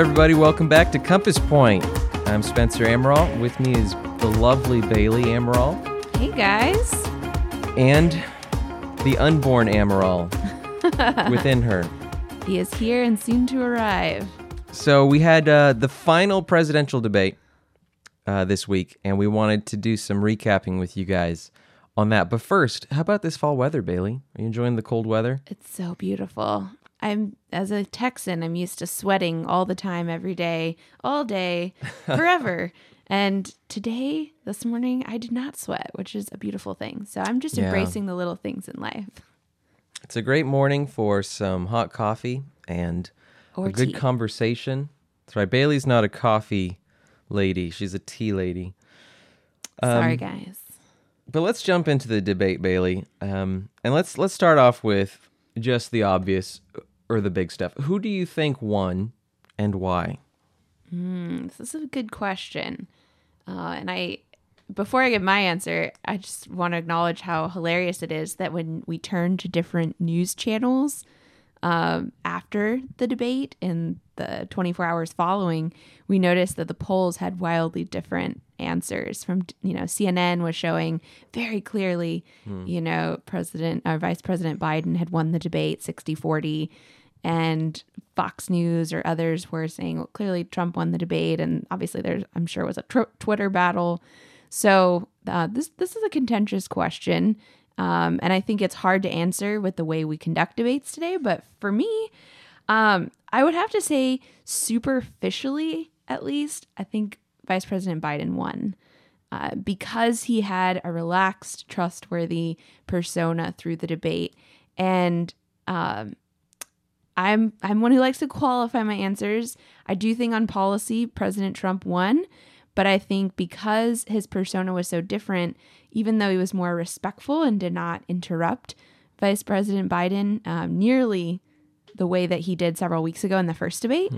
everybody. Welcome back to Compass Point. I'm Spencer Amaral. With me is the lovely Bailey Amaral Hey guys. and the unborn Amaral within her. He is here and soon to arrive. So we had uh, the final presidential debate uh, this week, and we wanted to do some recapping with you guys on that. But first, how about this fall weather, Bailey? Are you enjoying the cold weather? It's so beautiful. I'm as a Texan, I'm used to sweating all the time, every day, all day, forever. and today, this morning, I did not sweat, which is a beautiful thing. So I'm just Yeah. embracing the little things in life. It's a great morning for some hot coffee and Or a good conversation. That's right. Bailey's not a coffee lady; she's a tea lady. Sorry, Um, guys. But let's jump into the debate, Bailey, um, and let's let's start off with just the obvious or the big stuff. Who do you think won, and why? This is a good question. Uh, and I, before I give my answer, I just want to acknowledge how hilarious it is that when we turn to different news channels um, after the debate and the 24 hours following, we noticed that the polls had wildly different answers. From you know, CNN was showing very clearly, you know, President or Vice President Biden had won the debate 60 40 and Fox News or others were saying, well, clearly Trump won the debate, and obviously there's, I'm sure, was a tr- Twitter battle. So uh, this this is a contentious question, um, and I think it's hard to answer with the way we conduct debates today. But for me, um, I would have to say, superficially at least, I think Vice President Biden won. Uh, because he had a relaxed, trustworthy persona through the debate, and um, I'm I'm one who likes to qualify my answers. I do think on policy, President Trump won, but I think because his persona was so different, even though he was more respectful and did not interrupt Vice President Biden um, nearly the way that he did several weeks ago in the first debate,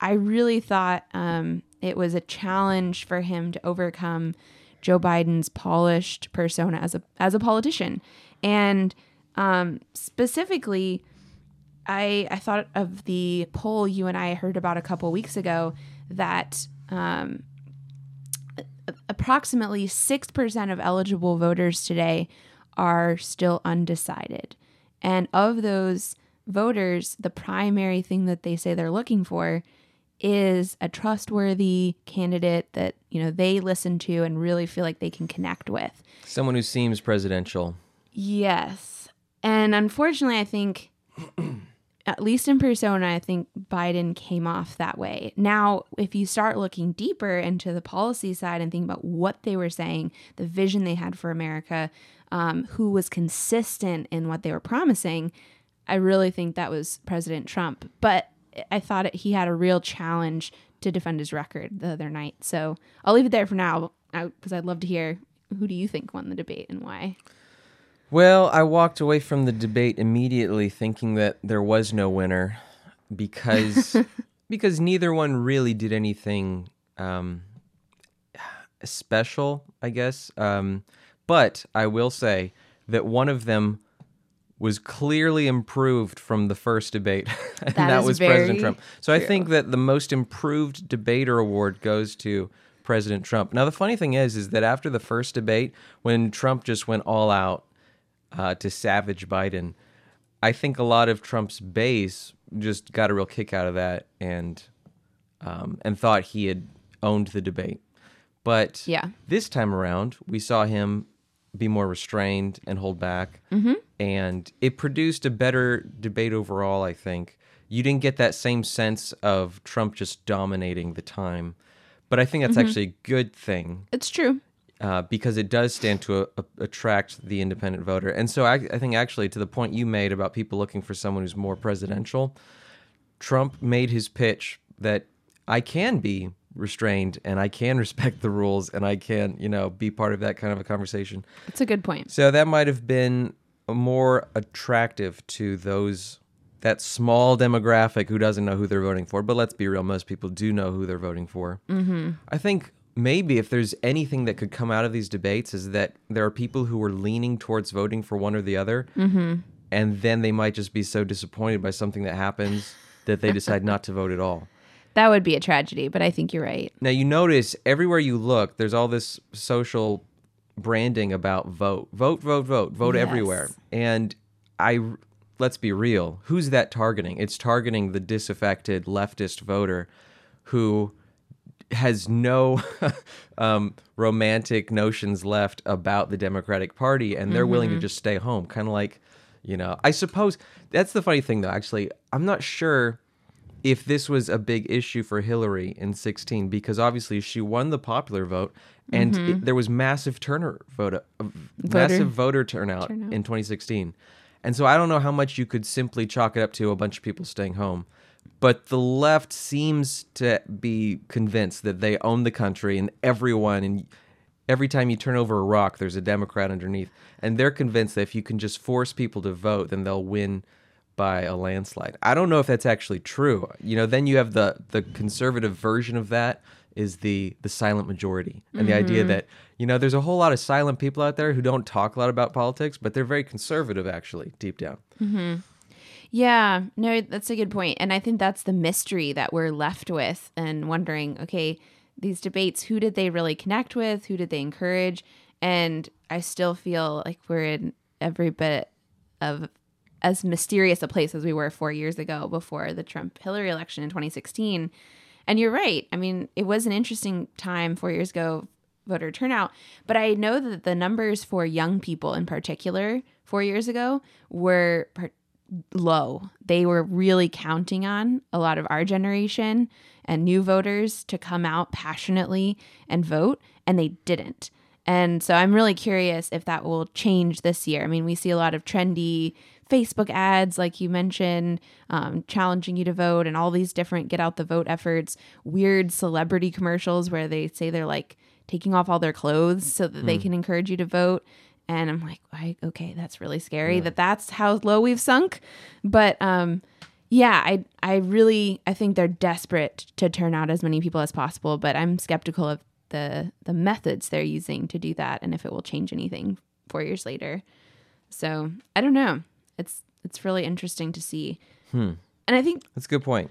I really thought um, it was a challenge for him to overcome Joe Biden's polished persona as a as a politician, and um, specifically. I, I thought of the poll you and I heard about a couple weeks ago that um, approximately 6% of eligible voters today are still undecided. And of those voters, the primary thing that they say they're looking for is a trustworthy candidate that, you know, they listen to and really feel like they can connect with. Someone who seems presidential. Yes. And unfortunately, I think, at least in persona, I think Biden came off that way. Now, if you start looking deeper into the policy side and think about what they were saying, the vision they had for America, um, who was consistent in what they were promising, I really think that was President Trump. But I thought it, he had a real challenge to defend his record the other night. So I'll leave it there for now because I'd love to hear who do you think won the debate and why? Well, I walked away from the debate immediately thinking that there was no winner because because neither one really did anything um, special, I guess. Um, but I will say that one of them was clearly improved from the first debate, and That that was President Trump. So I think that the most improved debater award goes to President Trump. Now the funny thing is, is that after the first debate, when Trump just went all out uh, to savage Biden, I think a lot of Trump's base just got a real kick out of that and um, and thought he had owned the debate. But Yeah. this time around, we saw him be more restrained and hold back, and it produced a better debate overall. I think you didn't get that same sense of Trump just dominating the time, but I think that's actually a good thing It's true. Uh, because it does stand to a, a- attract the independent voter. And so I, I think actually to the point you made about people looking for someone who's more presidential, Trump made his pitch that I can be restrained and I can respect the rules and I can, you know, be part of that kind of a conversation. It's a good point. So that might have been more attractive to those that small demographic who doesn't know who they're voting for. But let's be real, most people do know who they're voting for. Mm-hmm. I think maybe if there's anything that could come out of these debates is that there are people who are leaning towards voting for one or the other, mm-hmm. and then they might just be so disappointed by something that happens that they decide not to vote at all. that would be a tragedy, but I think you're right. Now you notice everywhere you look, there's all this social branding about vote, vote, vote, vote, vote Yes. everywhere. And I, let's be real, who's that targeting? It's targeting the disaffected leftist voter who has no um, romantic notions left about the Democratic Party, and they're willing to just stay home. Kind of like, you know, I suppose that's the funny thing, though. Actually, I'm not sure if this was a big issue for Hillary in 16 because obviously she won the popular vote and it- there was massive turner vote uh, massive voter turnout, Turnout. in 2016. And so I don't know how much you could simply chalk it up to a bunch of people staying home. But the left seems to be convinced that they own the country and everyone and every time you turn over a rock there's a democrat underneath and they're convinced that if you can just force people to vote then they'll win by a landslide. I don't know if that's actually true. You know, then you have the the conservative version of that is the the silent majority and the idea mm-hmm. that you know there's a whole lot of silent people out there who don't talk a lot about politics, but they're very conservative actually deep down. Mm-hmm. Yeah, no, that's a good point. And I think that's the mystery that we're left with and wondering, okay, these debates, who did they really connect with? Who did they encourage? And I still feel like we're in every bit of as mysterious a place as we were four years ago before the Trump Hillary election in 2016. And you're right. I mean, it was an interesting time four years ago, voter turnout. But I know that the numbers for young people in particular four years ago were low. They were really counting on a lot of our generation and new voters to come out passionately and vote, and they didn't. And so I'm really curious if that will change this year. I mean, we see a lot of trendy Facebook ads, like you mentioned, um, challenging you to vote, and all these different get out the vote efforts, weird celebrity commercials where they say they're like taking off all their clothes so that they can encourage you to vote. And I'm like, I, okay, that's really scary that that's how low we've sunk. But um, yeah, I I really I think they're desperate to turn out as many people as possible. But I'm skeptical of the the methods they're using to do that and if it will change anything four years later. So I don't know. It's it's really interesting to see. Hmm. And I think That's a good point.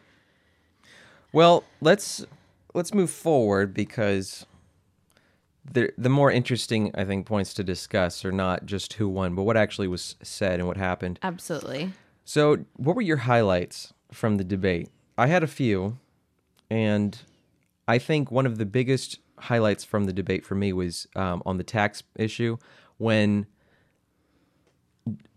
Well, let's let's move forward because the the more interesting I think points to discuss are not just who won, but what actually was said and what happened. absolutely. So, what were your highlights from the debate? I had a few, and I think one of the biggest highlights from the debate for me was um, on the tax issue when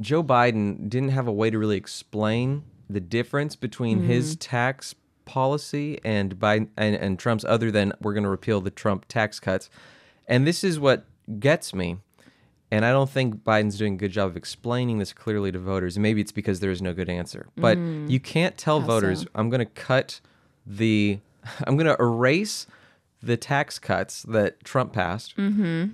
Joe Biden didn't have a way to really explain the difference between his tax policy and Biden and, and Trump's other than we're going to repeal the Trump tax cuts. And this is what gets me. And I don't think Biden's doing a good job of explaining this clearly to voters. Maybe it's because there is no good answer. But mm. you can't tell voters, so? I'm going to cut the, I'm going to erase the tax cuts that Trump passed, mm-hmm.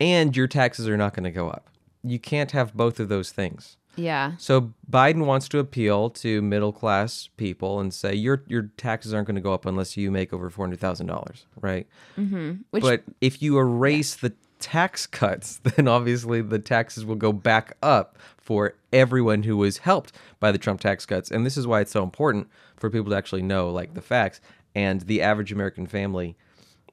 and your taxes are not going to go up. You can't have both of those things. Yeah. So Biden wants to appeal to middle class people and say your your taxes aren't going to go up unless you make over four hundred thousand dollars, right? Mm-hmm. Which but if you erase the tax cuts, then obviously the taxes will go back up for everyone who was helped by the Trump tax cuts. And this is why it's so important for people to actually know like the facts. And the average American family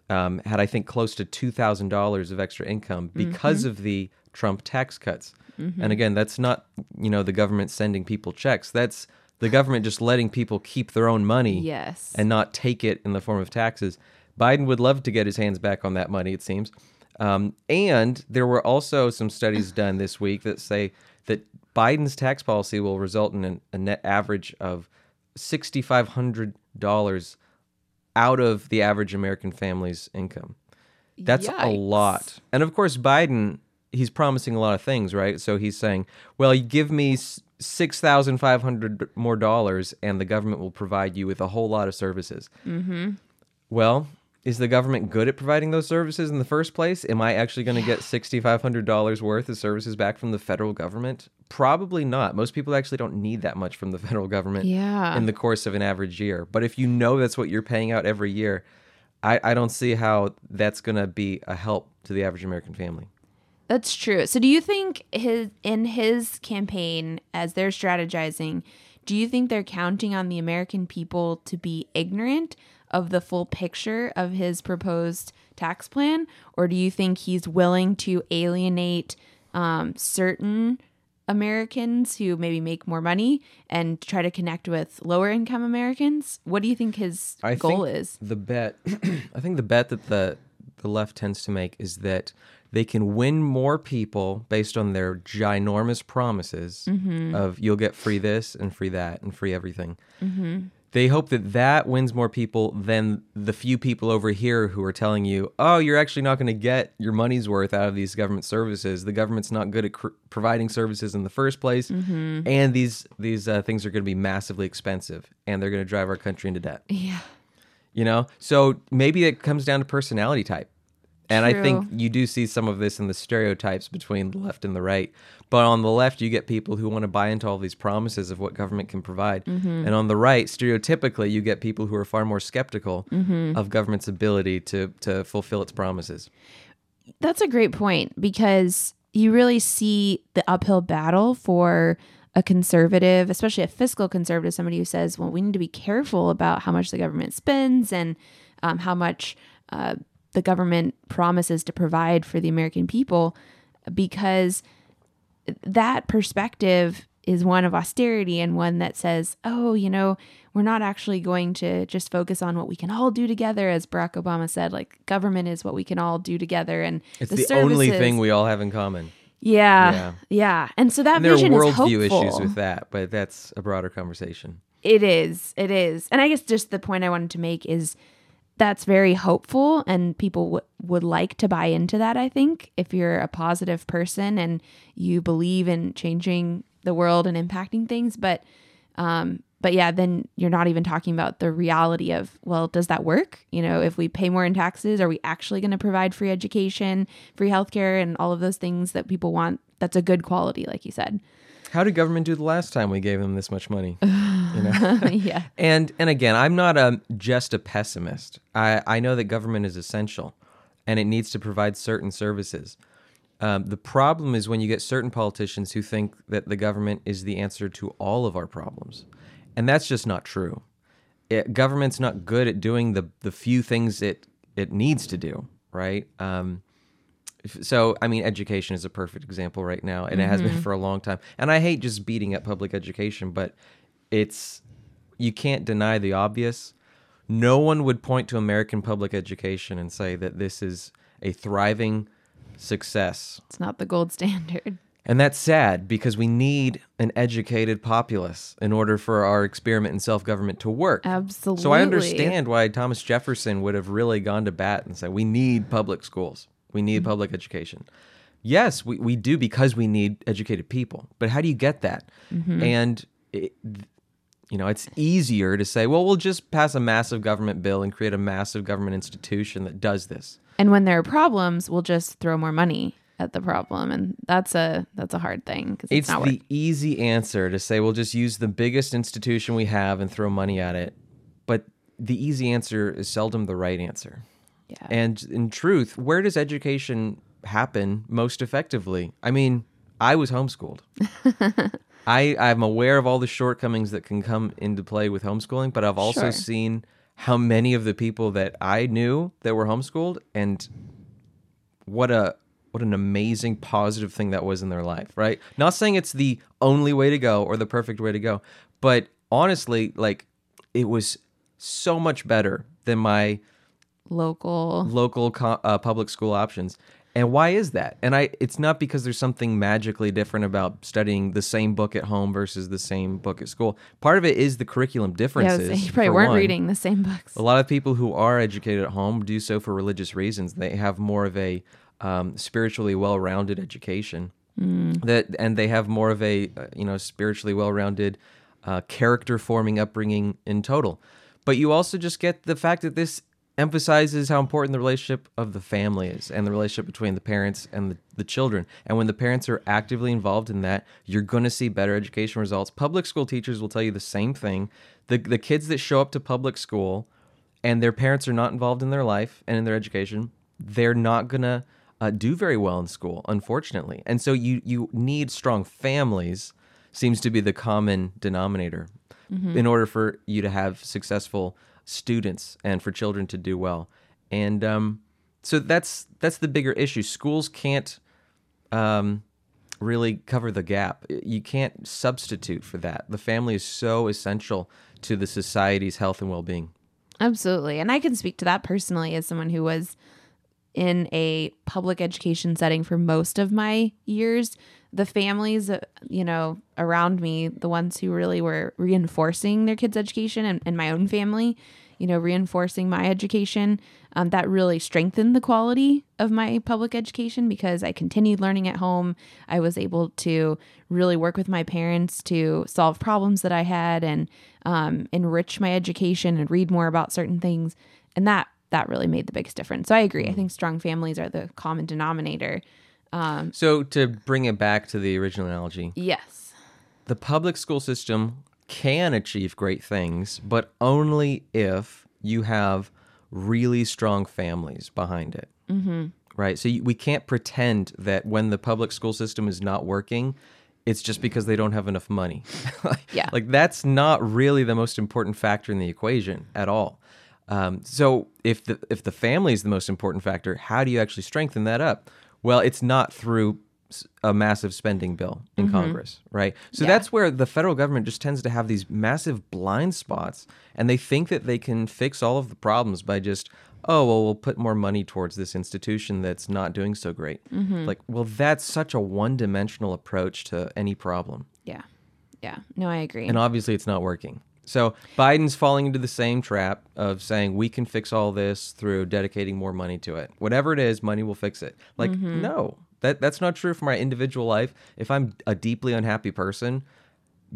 um, had, I think, close to two thousand dollars of extra income because of the Trump tax cuts. And again, that's not you know the government sending people checks. That's the government just letting people keep their own money yes. and not take it in the form of taxes. Biden would love to get his hands back on that money, it seems. Um, and there were also some studies done this week that say that Biden's tax policy will result in an, a net average of $6,500 out of the average American family's income. That's a lot. And of course, Biden, he's promising a lot of things, right? So he's saying, well, you give me 6,500 more dollars and the government will provide you with a whole lot of services. Mm-hmm. Well, is the government good at providing those services in the first place? Am I actually going to get $6,500 worth of services back from the federal government? Probably not. Most people actually don't need that much from the federal government Yeah. in the course of an average year. But if you know that's what you're paying out every year, I, I don't see how that's going to be a help to the average American family. That's true. So do you think his in his campaign as they're strategizing, do you think they're counting on the American people to be ignorant of the full picture of his proposed tax plan, or do you think he's willing to alienate um, certain Americans who maybe make more money and try to connect with lower income Americans? What do you think his I goal think is? The bet, I think the bet that the the left tends to make is that they can win more people based on their ginormous promises Mm-hmm. of you'll get free this and free that and free everything. They hope that that wins more people than the few people over here who are telling you, "Oh, you're actually not going to get your money's worth out of these government services. The government's not good at cr- providing services in the first place, and these these uh, things are going to be massively expensive, and they're going to drive our country into debt." Yeah. you know so maybe it comes down to personality type and i think you do see some of this in the stereotypes between the left and the right but on the left you get people who want to buy into all these promises of what government can provide Mm-hmm. and on the right stereotypically you get people who are far more skeptical Mm-hmm. of government's ability to to fulfill its promises That's a great point because you really see the uphill battle for a conservative, especially a fiscal conservative, somebody who says, well, we need to be careful about how much the government spends and um, how much uh, the government promises to provide for the American people because that perspective is one of austerity and one that says, oh, you know, we're not actually going to just focus on what we can all do together, as Barack Obama said. Like government is what we can all do together, and it's the, only thing we all have in common yeah, Yeah. yeah, And so that and there are vision worldview issues with that but that's a broader conversation It is. It is. And I guess just the point I wanted to make is that's very hopeful and people w- would like to buy into that, I think, if you're a positive person and you believe in changing the world and impacting things, but um but yeah, then you're not even talking about the reality of, well, does that work? You know, if we pay more in taxes, are we actually going to provide free education, free healthcare, and all of those things that people want? That's a good quality, like you said. How did government do the last time we gave them this much money you know yeah. And and again, I'm not a just a pessimist. I I know that government is essential, and it needs to provide certain services. Um, the problem is when you get certain politicians who think that the government is the answer to all of our problems, and that's just not true. It, government's not good at doing the the few things it it needs to do. Right. Um, so I mean, education is a perfect example right now, and it has been mm-hmm. for a long time. And I hate just beating up public education, but it's you can't deny the obvious. No one would point to American public education and say that this is a thriving success. It's not the gold standard. And that's sad because we need an educated populace in order for our experiment in self government to work. Absolutely. So I understand why Thomas Jefferson would have really gone to bat and said, we need public schools, we need Mm-hmm. public education. Yes, we, we do because we need educated people. But how do you get that? Mm-hmm. And, it, you know, it's easier to say, well, we'll just pass a massive government bill and create a massive government institution that does this. And when there are problems, we'll just throw more money at the problem, and that's a that's a hard thing because it's, It's not the working. easy answer to say we'll just use the biggest institution we have and throw money at it. But the easy answer is seldom the right answer. Yeah. And in truth, where does education happen most effectively? I mean, I was homeschooled. I, I'm aware of all the shortcomings that can come into play with homeschooling, but I've also Sure. seen how many of the people that I knew that were homeschooled and what a what an amazing positive thing that was in their life, right? Not saying it's the only way to go or the perfect way to go, but honestly, like it was so much better than my Local. local co- uh, public school options. And why is that? And I it's not because there's something magically different about studying the same book at home versus the same book at school. Part of it is the curriculum differences. saying, you probably weren't one. reading the same books. A lot of people who are educated at home do so for religious reasons. They have more of a um, spiritually well-rounded education. That and they have more of a uh, you know spiritually well-rounded, uh, character-forming upbringing in total. But you also just get the fact that this emphasizes how important the relationship of the family is and the relationship between the parents and the, the children. And when the parents are actively involved in that, you're going to see better education results. Public school teachers will tell you the same thing. The the kids that show up to public school and their parents are not involved in their life and in their education, they're not gonna uh, do very well in school, unfortunately. And so you you need strong families. Seems to be the common denominator in order for you to have successful students and for children to do well. And um, so that's that's the bigger issue. Schools can't um, really cover the gap. You can't substitute for that. The family is so essential to the society's health and well-being. Absolutely. And I can speak to that personally as someone who was in a public education setting for most of my years. The families, uh, you know, around me, the ones who really were reinforcing their kids' education and, and my own family, you know, reinforcing my education, um, that really strengthened the quality of my public education because I continued learning at home. I was able to really work with my parents to solve problems that I had and um, enrich my education and read more about certain things. And that that really made the biggest difference. So I agree. I think strong families are the common denominator. So to bring it back to the original analogy, Yes. the public school system can achieve great things, but only if you have really strong families behind it. Mm-hmm. Right. So you, we can't pretend that when the public school system is not working, it's just because they don't have enough money. Yeah. Like that's not really the most important factor in the equation at all. Um, so if the if the family is the most important factor, how do you actually strengthen that up? Well, it's not through a massive spending bill in Congress, right? So Mm-hmm. Yeah. that's where the federal government just tends to have these massive blind spots, and they think that they can fix all of the problems by just, oh, well, we'll put more money towards this institution that's not doing so great. Mm-hmm. Like, well, that's such a one-dimensional approach to any problem, Yeah. Yeah. No, I agree. and obviously, it's not working. So Biden's falling into the same trap of saying we can fix all this through dedicating more money to it. Whatever it is, money will fix it. Like Mm-hmm. no, that that's not true for my individual life. If I'm a deeply unhappy person,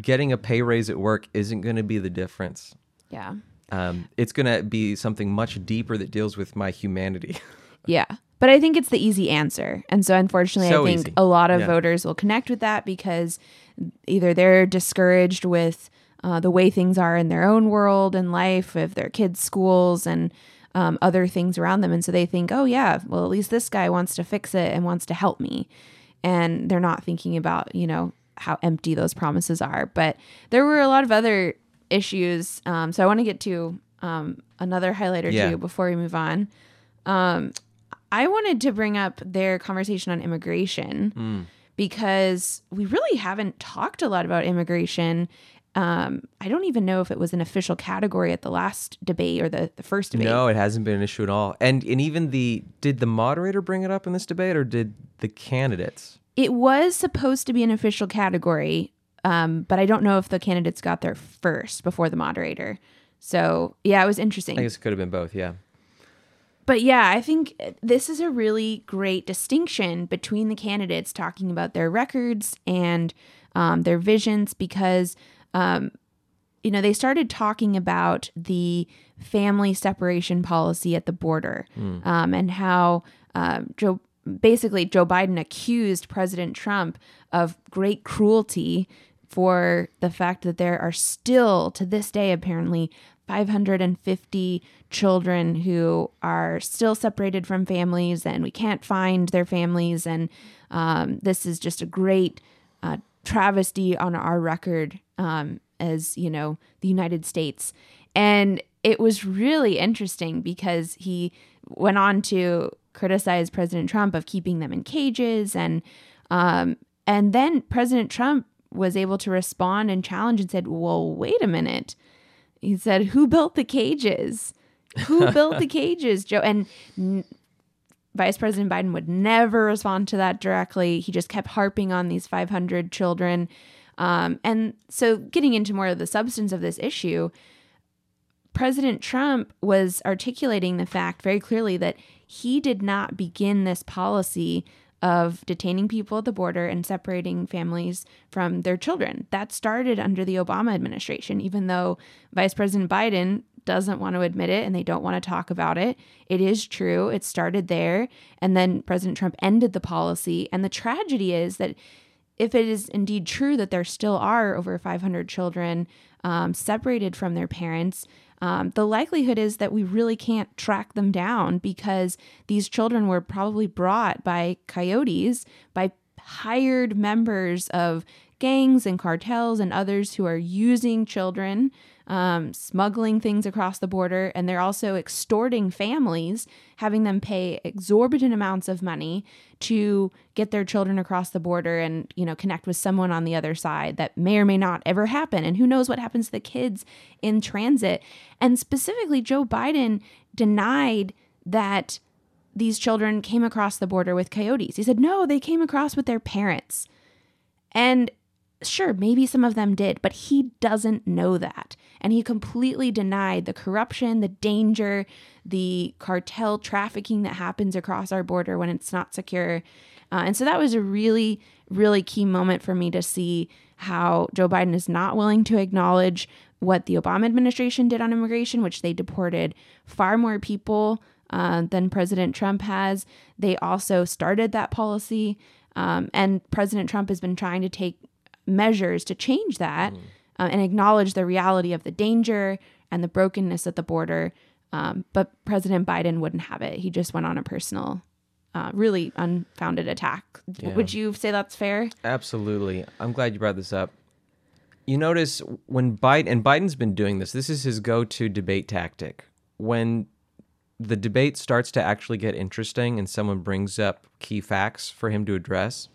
getting a pay raise at work isn't going to be the difference. yeah. Um, it's going to be something much deeper that deals with my humanity. Yeah. But I think it's the easy answer. And so unfortunately, So I think easy. a lot of Yeah. voters will connect with that because either they're discouraged with uh, the way things are in their own world and life, of their kids' schools and um, other things around them. And so they think, oh, yeah, well, at least this guy wants to fix it and wants to help me. And they're not thinking about, you know, how empty those promises are. But there were a lot of other issues. Um, so I want to get to um, another highlight or Yeah. two before we move on. Um, I wanted to bring up their conversation on immigration because we really haven't talked a lot about immigration. Um, I don't even know if it was an official category at the last debate or the, the first debate. no, it hasn't been an issue at all. And and even the did the moderator bring it up in this debate or did the candidates? It was supposed to be an official category, um, but I don't know if the candidates got there first before the moderator. So yeah, it was interesting. I guess it could have been both. Yeah. But yeah, I think this is a really great distinction between the candidates talking about their records and um, their visions because, um, you know, they started talking about the family separation policy at the border um, and how um, Joe basically Joe Biden accused President Trump of great cruelty for the fact that there are still to this day apparently 550 children who are still separated from families and we can't find their families. And um, this is just a great uh, travesty on our record um, as you know the united states and it was really interesting because he went on to criticize president trump of keeping them in cages and um, and then president trump was able to respond and challenge and said well wait a minute he said, "Who built the cages? Who built the cages, Joe?" And Vice President Biden would never respond to that directly. He just kept harping on these 500 children. Um, and so, getting into more of the substance of this issue, President Trump was articulating the fact very clearly that he did not begin this policy of detaining people at the border and separating families from their children. That started under the Obama administration, even though Vice President Biden doesn't want to admit it and they don't want to talk about it. It is true. It started there. And then President Trump ended the policy. And the tragedy is that if it is indeed true that there still are over 500 children um, separated from their parents, um, the likelihood is that we really can't track them down because these children were probably brought by coyotes, by hired members of gangs and cartels and others who are using children um, smuggling things across the border, and they're also extorting families, having them pay exorbitant amounts of money to get their children across the border and you know connect with someone on the other side that may or may not ever happen. And who knows what happens to the kids in transit? And specifically, Joe Biden denied that these children came across the border with coyotes. He said, no, they came across with their parents. And sure, maybe some of them did, but he doesn't know that. And he completely denied the corruption, the danger, the cartel trafficking that happens across our border when it's not secure. Uh, and so that was a really, really key moment for me to see how Joe Biden is not willing to acknowledge what the Obama administration did on immigration, which they deported far more people uh, than President Trump has. They also started that policy. Um, and President Trump has been trying to take measures to change that mm. uh, and acknowledge the reality of the danger and the brokenness at the border. Um, but President Biden wouldn't have it. He just went on a personal, uh, really unfounded attack. Yeah. Would you say that's fair? Absolutely. I'm glad you brought this up. You notice when Biden, and Biden's been doing this, this is his go to debate tactic. When the debate starts to actually get interesting and someone brings up key facts for him to address,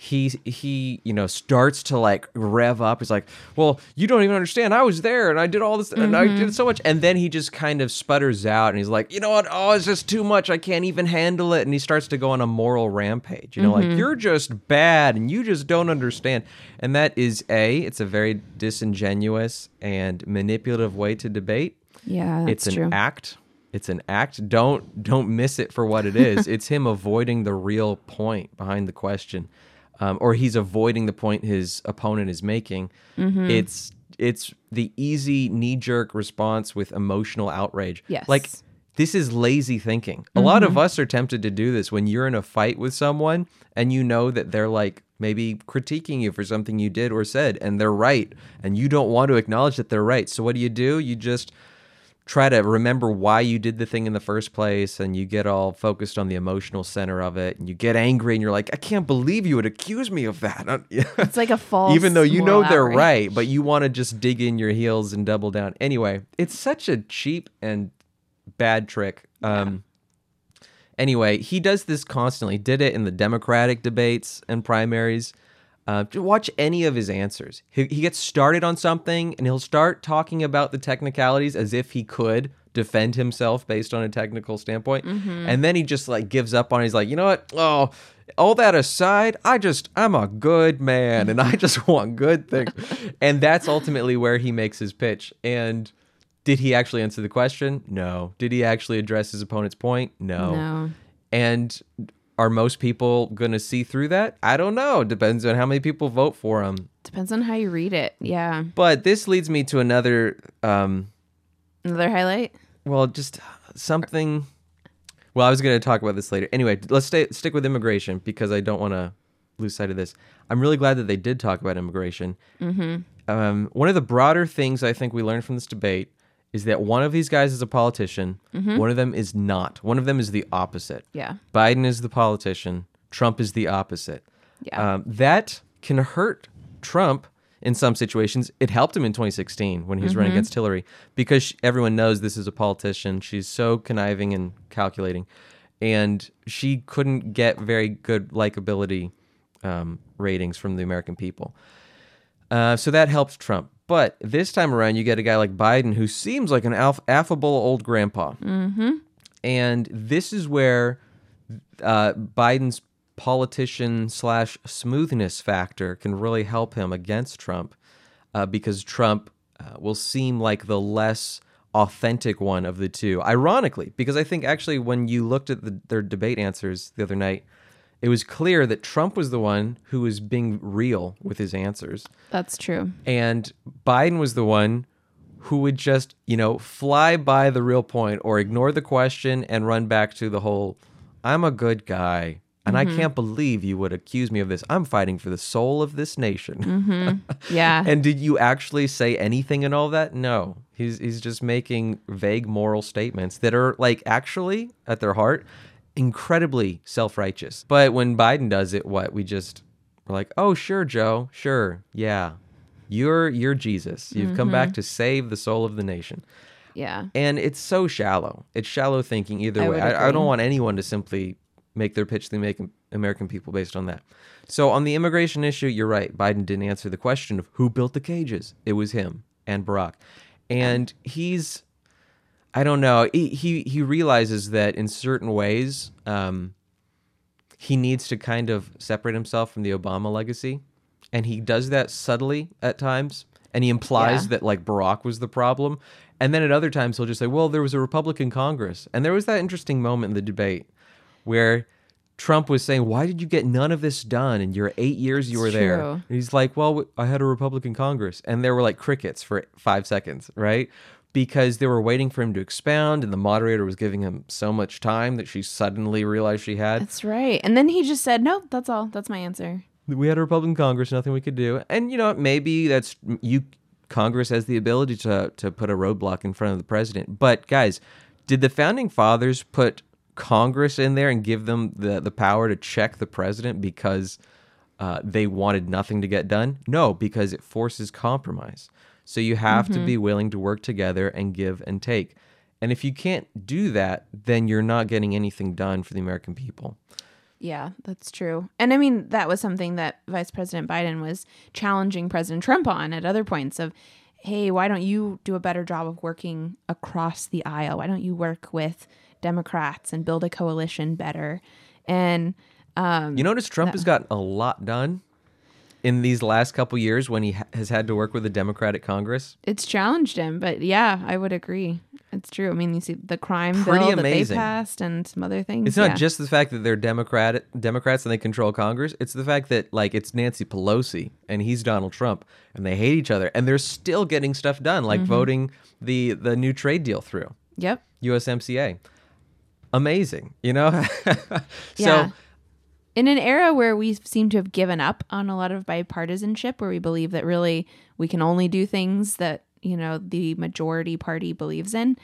he he you know starts to like rev up. He's like well you don't even understand. I was there and i did all this and mm-hmm. i did so much. And then he just kind of sputters out and he's like you know what? Oh it's just too much. I can't even handle it. And he starts to go on a moral rampage you know mm-hmm. like you're just bad and you just don't understand. And that is a it's a very disingenuous and manipulative way to debate. Yeah it's an true. act. It's an act. Don't don't miss it for what it is. It's him avoiding the real point behind the question um, or he's avoiding the point his opponent is making. Mm-hmm. It's it's the easy knee jerk response with emotional outrage. Yes. Like this is lazy thinking. A mm-hmm. lot of mm-hmm. us are tempted to do this when you're in a fight with someone and you know that they're like maybe critiquing you for something you did or said and they're right and you don't want to acknowledge that they're right. So what do you do? You just try to remember why you did the thing in the first place and you get all focused on the emotional center of it and you get angry and you're like i can't believe you would accuse me of that. It's like a false even though you know they're outrage. right but you want to just dig in your heels and double down. Anyway it's such a cheap and bad trick. Yeah. um anyway he does this constantly. Did it in the democratic debates and primaries uh, watch any of his answers. He, he gets started on something and he'll start talking about the technicalities as if he could defend himself based on a technical standpoint. Mm-hmm. And then he just like gives up on it. He's like, you know what? Oh, all that aside, I just, I'm a good man and I just want good things. and that's ultimately where he makes his pitch. And did he actually answer the question? No. Did he actually address his opponent's point? No. No. And are most people going to see through that? I don't know. Depends on how many people vote for him. Depends on how you read it. Yeah. But this leads me to another um another highlight. Well, just something Well, I was going to talk about this later. Anyway, let's stay stick with immigration because I don't want to lose sight of this. I'm really glad that they did talk about immigration. Mm-hmm. Um, one of the broader things I think we learned from this debate is that one of these guys is a politician, mm-hmm. one of them is not. One of them is the opposite. Yeah. Biden is the politician, Trump is the opposite. Yeah. Um, that can hurt Trump in some situations. It helped him in 2016 when he was mm-hmm. running against Hillary because everyone knows this is a politician. She's so conniving and calculating. And she couldn't get very good likability um, ratings from the American people. Uh, so that helped Trump. But this time around, you get a guy like Biden who seems like an aff- affable old grandpa. Mm-hmm. And this is where uh, Biden's politician slash smoothness factor can really help him against Trump uh, because Trump uh, will seem like the less authentic one of the two. Ironically, because I think actually when you looked at the, their debate answers the other night, it was clear that Trump was the one who was being real with his answers. That's true. And Biden was the one who would just, you know, fly by the real point or ignore the question and run back to the whole, I'm a good guy. And mm-hmm. I can't believe you would accuse me of this. I'm fighting for the soul of this nation. Mm-hmm. Yeah. and did you actually say anything in all that? No. He's he's just making vague moral statements that are like actually at their heart incredibly self righteous. But when Biden does it, what we just we're like, oh sure, Joe, sure, yeah, You're you're Jesus. You've come back mm-hmm. to save the soul of the nation. Yeah. And it's so shallow. It's shallow thinking either I way. I, I don't want anyone to simply make their pitch to the American, American people based on that. So on the immigration issue, you're right. Biden didn't answer the question of who built the cages. It was him and Barack. And he's I don't know. He he, he realizes that in certain ways, um, he needs to kind of separate himself from the Obama legacy, and he does that subtly at times. And he implies Yeah. that like Barack was the problem, and then at other times he'll just say, "Well, there was a Republican Congress," and there was that interesting moment in the debate where Trump was saying, "Why did you get none of this done in your eight years you were there?" And he's like, "Well, I had a Republican Congress," and there were like crickets for five seconds, right? Because they were waiting for him to expound, and the moderator was giving him so much time that she suddenly realized she had. That's right. And then he just said, "No, that's all. That's my answer." We had a Republican Congress, nothing we could do, and you know maybe that's you. Congress has the ability to to put a roadblock in front of the president, but guys, did the founding fathers put Congress in there and give them the the power to check the president because uh, they wanted nothing to get done? No, because it forces compromise. So you have to be willing to work together and give and take. And if you can't do that, then you're not getting anything done for the American people. Yeah, that's true. And I mean, that was something that Vice President Biden was challenging President Trump on at other points of, hey, why don't you do a better job of working across the aisle? Why don't you work with Democrats and build a coalition better? And um, You notice Trump has gotten a lot done in these last couple years when he ha- has had to work with a Democratic Congress. it's challenged him. But yeah, I would agree. It's true. I mean, you see the crime Pretty bill that amazing. they passed and some other things. It's not Yeah. just the fact that they're Democrat Democrats and they control Congress. It's the fact that like it's Nancy Pelosi and he's Donald Trump and they hate each other and they're still getting stuff done, like mm-hmm. voting the the new trade deal through Yep. USMCA. Amazing, you know. so Yeah. In an era where we seem to have given up on a lot of bipartisanship, where we believe that really we can only do things that, you know, the majority party believes in,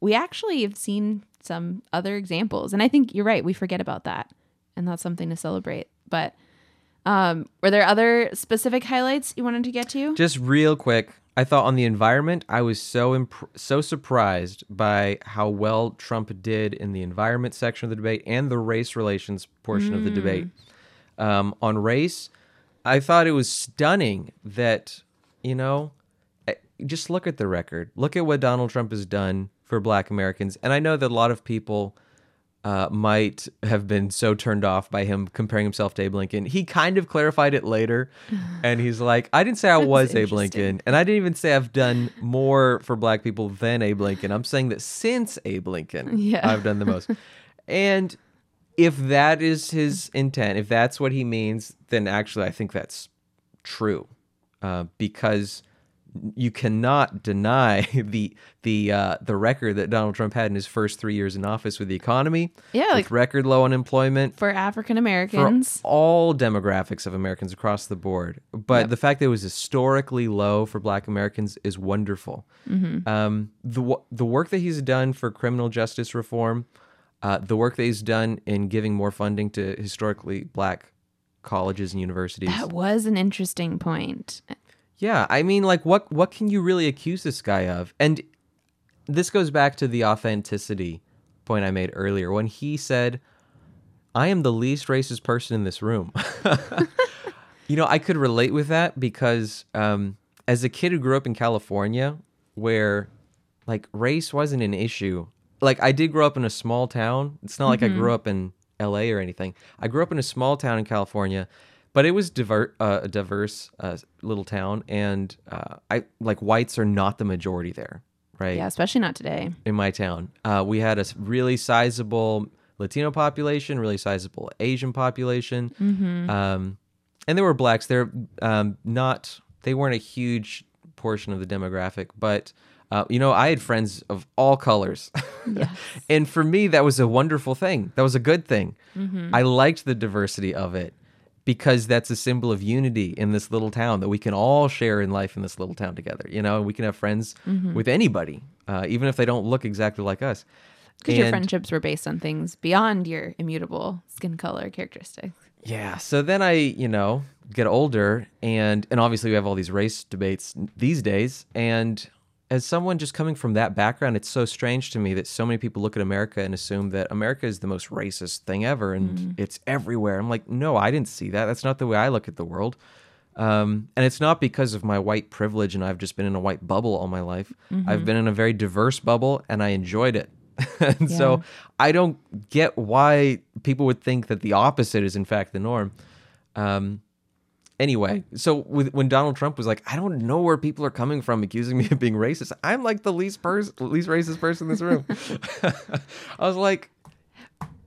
we actually have seen some other examples. And I think you're right. We forget about that. And that's something to celebrate. But um, were there other specific highlights you wanted to get to? Just real quick, I thought on the environment, I was so imp- so surprised by how well Trump did in the environment section of the debate and the race relations portion of the debate. Um, on race, I thought it was stunning that you know, just look at the record. Look at what Donald Trump has done for Black Americans, and I know that a lot of people uh, might have been so turned off by him comparing himself to Abe Lincoln. He kind of clarified it later, and he's like, "I didn't say I was Abe. Lincoln, and I didn't even say I've done more for Black people than Abe Lincoln. I'm saying that since Abe Lincoln, Yeah. I've done the most." and if that is his intent, if that's what he means, then actually I think that's true, uh, because you cannot deny the the uh, the record that Donald Trump had in his first three years in office with the economy, Yeah, with like- record low unemployment For African for Americans. all demographics of Americans across the board. But Yep. the fact that it was historically low for Black Americans is wonderful. Mm-hmm. Um, the the work that he's done for criminal justice reform, uh, the work that he's done in giving more funding to historically Black colleges and universities. That was an interesting point. Yeah, I mean, like, what what can you really accuse this guy of? And this goes back to the authenticity point I made earlier when he said, "I am the least racist person in this room." you know, I could relate with that because um, as a kid who grew up in California, where like race wasn't an issue. Like, I did grow up in a small town. It's not like I grew up in L.A. or anything. I grew up in a small town in California but it was diver- uh, a diverse uh, little town and uh, i like whites are not the majority there right? Yeah, especially not today. in my town. Uh, we had a really sizable latino population really sizable asian population. Um, and there were blacks they're um, not they weren't a huge portion of the demographic but uh, you know i had friends of all colors. Yes. and for me that was a wonderful thing. That was a good thing. I liked the diversity of it because that's a symbol of unity in this little town that we can all share in life in this little town together you know we can have friends with anybody uh, even if they don't look exactly like us Because your friendships were based on things beyond your immutable skin color characteristics. Yeah. So then I, you know, get older and and obviously we have all these race debates these days and as someone just coming from that background, it's so strange to me that so many people look at America and assume that America is the most racist thing ever and it's everywhere. I'm like, no, I didn't see that. That's not the way I look at the world. Um, and it's not because of my white privilege and I've just been in a white bubble all my life. I've been in a very diverse bubble and I enjoyed it. and Yeah. so I don't get why people would think that the opposite is in fact the norm. Um, anyway, so with, when Donald Trump was like, I don't know where people are coming from accusing me of being racist. I'm like the least person, least racist person in this room. I was like,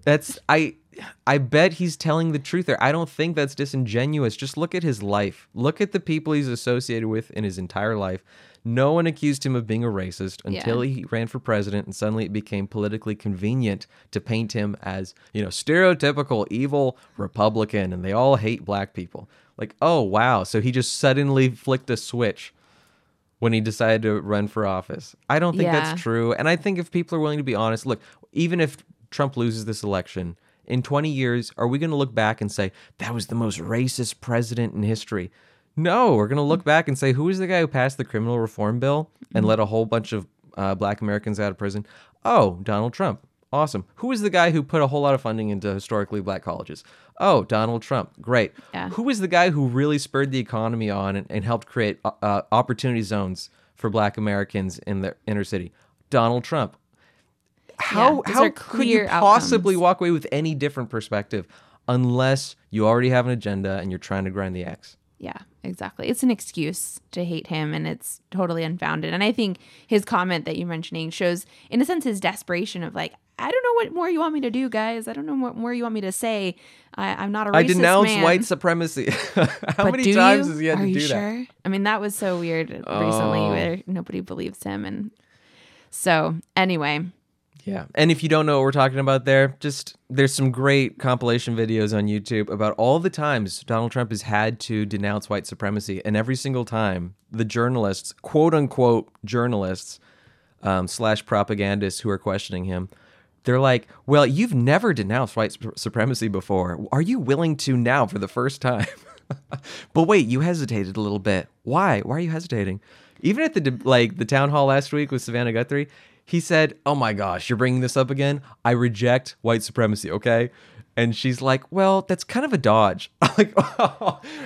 that's I. I bet he's telling the truth there. I don't think that's disingenuous. Just look at his life. Look at the people he's associated with in his entire life. No one accused him of being a racist until Yeah. he ran for president, and suddenly it became politically convenient to paint him as, you know, stereotypical evil Republican, and they all hate black people. Like, oh wow, so he just suddenly flicked a switch when he decided to run for office. I don't think Yeah. that's true. And I think if people are willing to be honest, look, even if Trump loses this election, in 20 years, are we going to look back and say, that was the most racist president in history? No, we're going to look back and say, who was the guy who passed the criminal reform bill and let a whole bunch of uh, black Americans out of prison? Oh, Donald Trump. Awesome. Who was the guy who put a whole lot of funding into historically black colleges? Oh, Donald Trump. Great. Yeah. Who was the guy who really spurred the economy on and, and helped create uh, uh, opportunity zones for black Americans in the inner city? Donald Trump. How those how could you possibly outcomes. walk away with any different perspective unless you already have an agenda and you're trying to grind the axe? Yeah, exactly. It's an excuse to hate him and it's totally unfounded. And I think his comment that you're mentioning shows, in a sense, his desperation of like, I don't know what more you want me to do, guys. I don't know what more you want me to say. I, I'm not a racist I denounce man. white supremacy. how But many times you? has he had Are to do that? sure? I mean, that was so weird recently Oh. where nobody believes him. And so, anyway, Yeah. And if you don't know what we're talking about there, just there's some great compilation videos on YouTube about all the times Donald Trump has had to denounce white supremacy. And every single time, the journalists, quote unquote journalists, um, slash propagandists who are questioning him, they're like, well, you've never denounced white sup- supremacy before. Are you willing to now for the first time? but wait, you hesitated a little bit. Why? Why are you hesitating? Even at the like the town hall last week with Savannah Guthrie, he said, "Oh my gosh, you're bringing this up again. I reject white supremacy." Okay. And she's like, "Well, that's kind of a dodge." Like,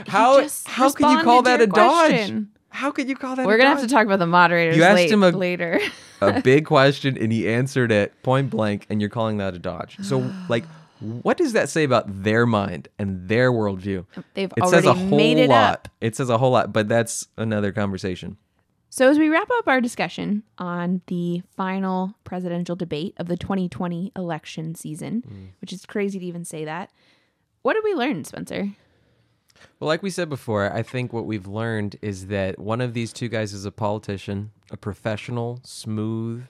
how just how can you call that a dodge? How could you call that? we're a going to have to talk about the moderators You asked late- him a- later. a big question and he answered it point blank and you're calling that a dodge so like what does that say about their mind and their worldview They've it says a whole made it lot up. it says a whole lot but that's another conversation So, as we wrap up our discussion on the final presidential debate of the 2020 election season, Mm. which is crazy to even say that, what did we learn, Spencer? well like we said before i think what we've learned is that one of these two guys is a politician a professional smooth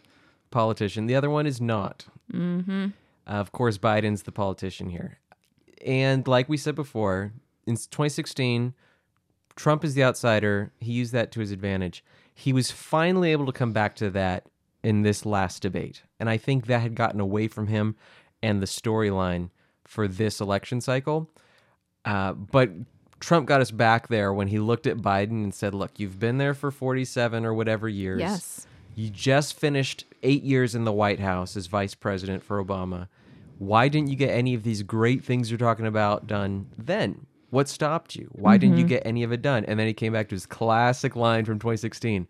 politician the other one is not mm-hmm. of course biden's the politician here and like we said before in 2016 Trump is the outsider. He used that to his advantage. He was finally able to come back to that in this last debate. And I think that had gotten away from him and the storyline for this election cycle. Uh, but Trump got us back there when he looked at Biden and said, Look, you've been there for 47 or whatever years. Yes. You just finished eight years in the White House as vice president for Obama. Why didn't you get any of these great things you're talking about done then? What stopped you? Why didn't you get any of it done? And then he came back to his classic line from 2016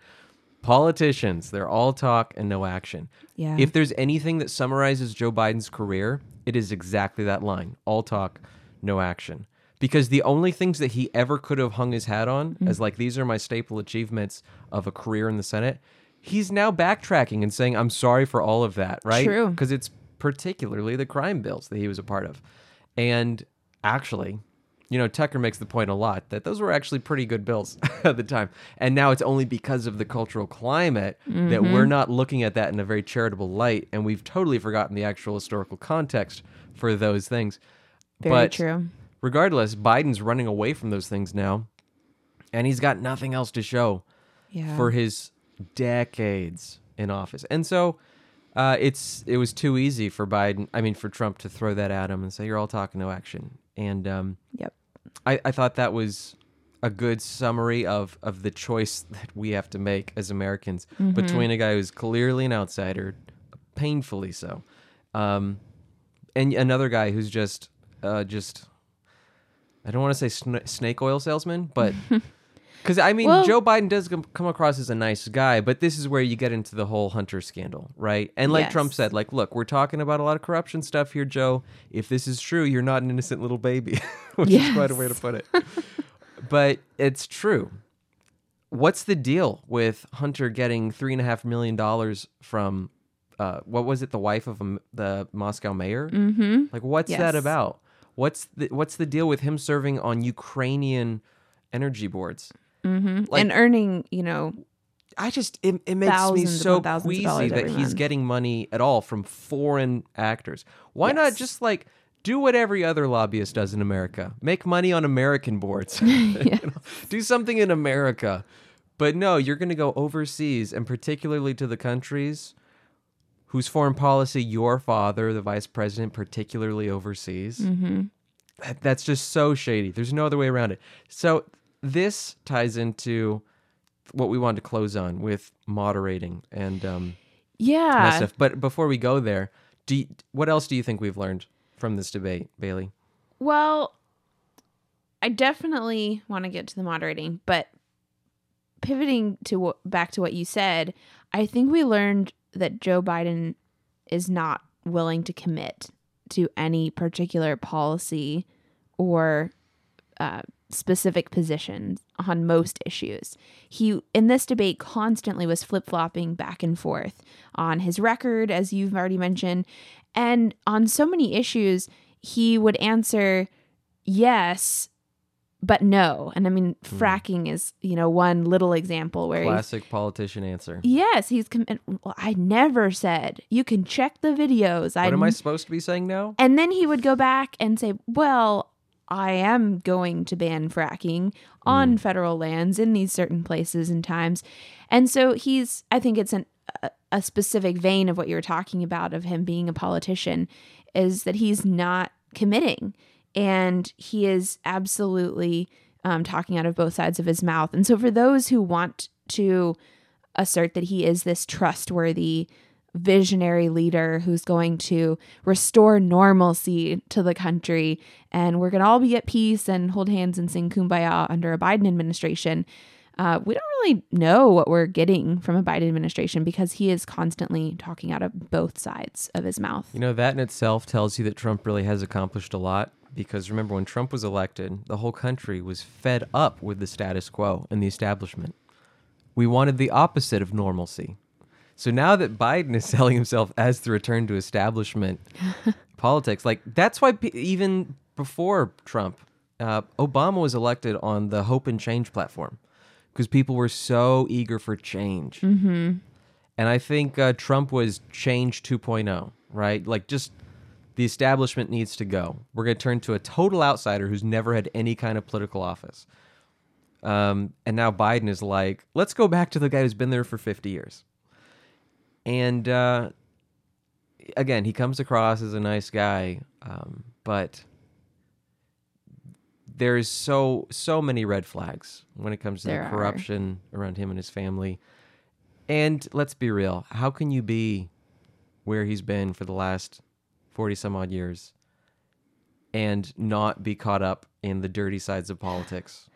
Politicians, they're all talk and no action. Yeah. If there's anything that summarizes Joe Biden's career, it is exactly that line all talk, no action. Because the only things that he ever could have hung his hat on Mm-hmm. as like these are my staple achievements of a career in the Senate, he's now backtracking and saying, I'm sorry for all of that, right? True. Because it's particularly the crime bills that he was a part of. And actually, you know, Tucker makes the point a lot that those were actually pretty good bills at the time. And now it's only because of the cultural climate that we're Mm-hmm. not looking at that in a very charitable light. And we've totally forgotten the actual historical context for those things. Very but true. regardless, Biden's running away from those things now. And he's got nothing else to show Yeah. for his decades in office. And so Uh, it's it was too easy for Biden. I mean, for Trump to throw that at him and say you're all talking no action. And um. I, I thought that was a good summary of of the choice that we have to make as Americans between a guy who's clearly an outsider, painfully so, um, and another guy who's just uh, just I don't want to say sn- snake oil salesman, but because I mean Well- Joe Biden does come across as a nice guy, but this is where you get into the whole Hunter scandal, right? And like Trump said, like, look, we're talking about a lot of corruption stuff here, Joe. If this is true, you're not an innocent little baby, which is quite a way to put it. but it's true. What's the deal with Hunter getting three and a half million dollars from uh, what was it, the wife of um, the Moscow mayor? Mm-hmm. Like, what's that about? What's the what's the deal with him serving on Ukrainian energy boards? Mm-hmm. Like- and earning, you know, I just it, it makes me so upon thousands of queasy that he's month. getting money at all from foreign actors. Why not just like do what every other lobbyist does in America? Make money on American boards. You know, do something in America. But no, you're going to go overseas and particularly to the countries whose foreign policy your father, the vice president, particularly oversees. mm-hmm. That, that's just so shady. There's no other way around it. So this ties into what we wanted to close on with moderating and um, yeah. stuff. But before we go there, do you, what else do you think we've learned from this debate, Bailey? Well, I definitely want to get to the moderating, but pivoting to wh- back to what you said, I think we learned that Joe Biden is not willing to commit to any particular policy or uh, specific positions on most issues. He, in this debate, constantly was flip flopping back and forth on his record, as you've already mentioned. And on so many issues, he would answer yes, but no. And I mean, hmm. fracking is, you know, one little example where he's Classic politician answer. Yes, he's. Com- well, I never said you can check the videos. What am I supposed to be saying now? And then he would go back and say, "Well, I am going to ban fracking on federal lands in these certain places and times." And so he's. I think it's an, a, a specific vein of what you're talking about of him being a politician, is that he's not committing, and he is absolutely um, talking out of both sides of his mouth. And so for those who want to assert that he is this trustworthy visionary leader who's going to restore normalcy to the country and we're going to all be at peace and hold hands and sing kumbaya under a Biden administration. Uh, we don't really know what we're getting from a Biden administration because he is constantly talking out of both sides of his mouth. You know, that in itself tells you that Trump really has accomplished a lot. Because remember, when Trump was elected, the whole country was fed up with the status quo and the establishment. We wanted the opposite of normalcy. So now that Biden is selling himself as the return to establishment politics, like that's why pe- even before Trump, uh, Obama was elected on the Hope and Change platform because people were so eager for change. Mm-hmm. And I think uh, Trump was change 2.0, right? Like just the establishment needs to go. We're going to turn to a total outsider who's never had any kind of political office. Um, and now Biden is like, let's go back to the guy who's been there for 50 years. And uh, again, he comes across as a nice guy, um, but there's so so many red flags when it comes to There the are. corruption around him and his family. And let's be real, how can you be where he's been for the last 40 some odd years and not be caught up in the dirty sides of politics?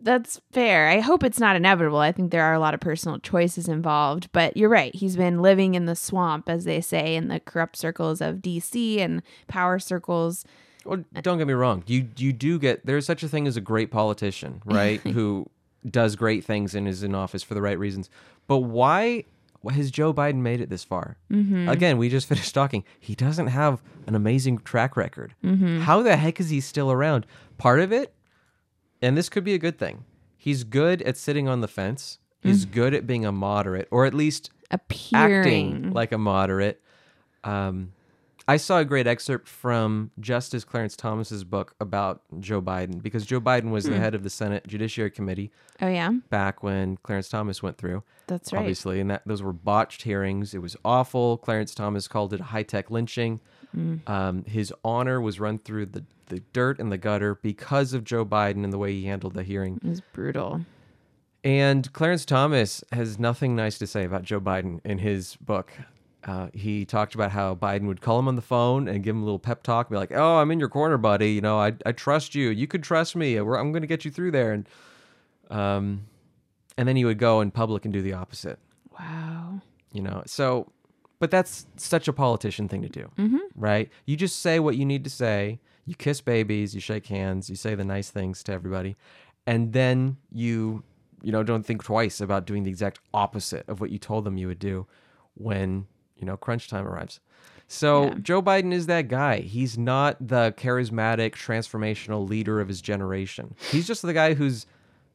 That's fair. I hope it's not inevitable. I think there are a lot of personal choices involved, but you're right. He's been living in the swamp, as they say, in the corrupt circles of DC and power circles. Well, don't get me wrong. You you do get there's such a thing as a great politician, right? Who does great things and is in office for the right reasons. But why has Joe Biden made it this far? Mm-hmm. Again, we just finished talking. He doesn't have an amazing track record. How the heck is he still around? Part of it, and this could be a good thing. He's good at sitting on the fence. He's good at being a moderate, or at least Appearing. acting like a moderate. Um, I saw a great excerpt from Justice Clarence Thomas's book about Joe Biden because Joe Biden was the head of the Senate Judiciary Committee Oh yeah, back when Clarence Thomas went through. that's right. Obviously, and that those were botched hearings. It was awful. Clarence Thomas called it high tech lynching. Mm. Um, his honor was run through the, the dirt and the gutter because of Joe Biden and the way he handled the hearing. It was brutal. And Clarence Thomas has nothing nice to say about Joe Biden in his book. Uh, he talked about how Biden would call him on the phone and give him a little pep talk, be like, "Oh, I'm in your corner, buddy. You know, I I trust you. You could trust me. We're, I'm going to get you through there." And um, and then he would go in public and do the opposite. Wow. You know, so, but that's such a politician thing to do, mm-hmm. right? You just say what you need to say. You kiss babies. You shake hands. You say the nice things to everybody, and then you you know don't think twice about doing the exact opposite of what you told them you would do when you know crunch time arrives so Yeah. joe biden is that guy he's not the charismatic transformational leader of his generation he's just the guy who's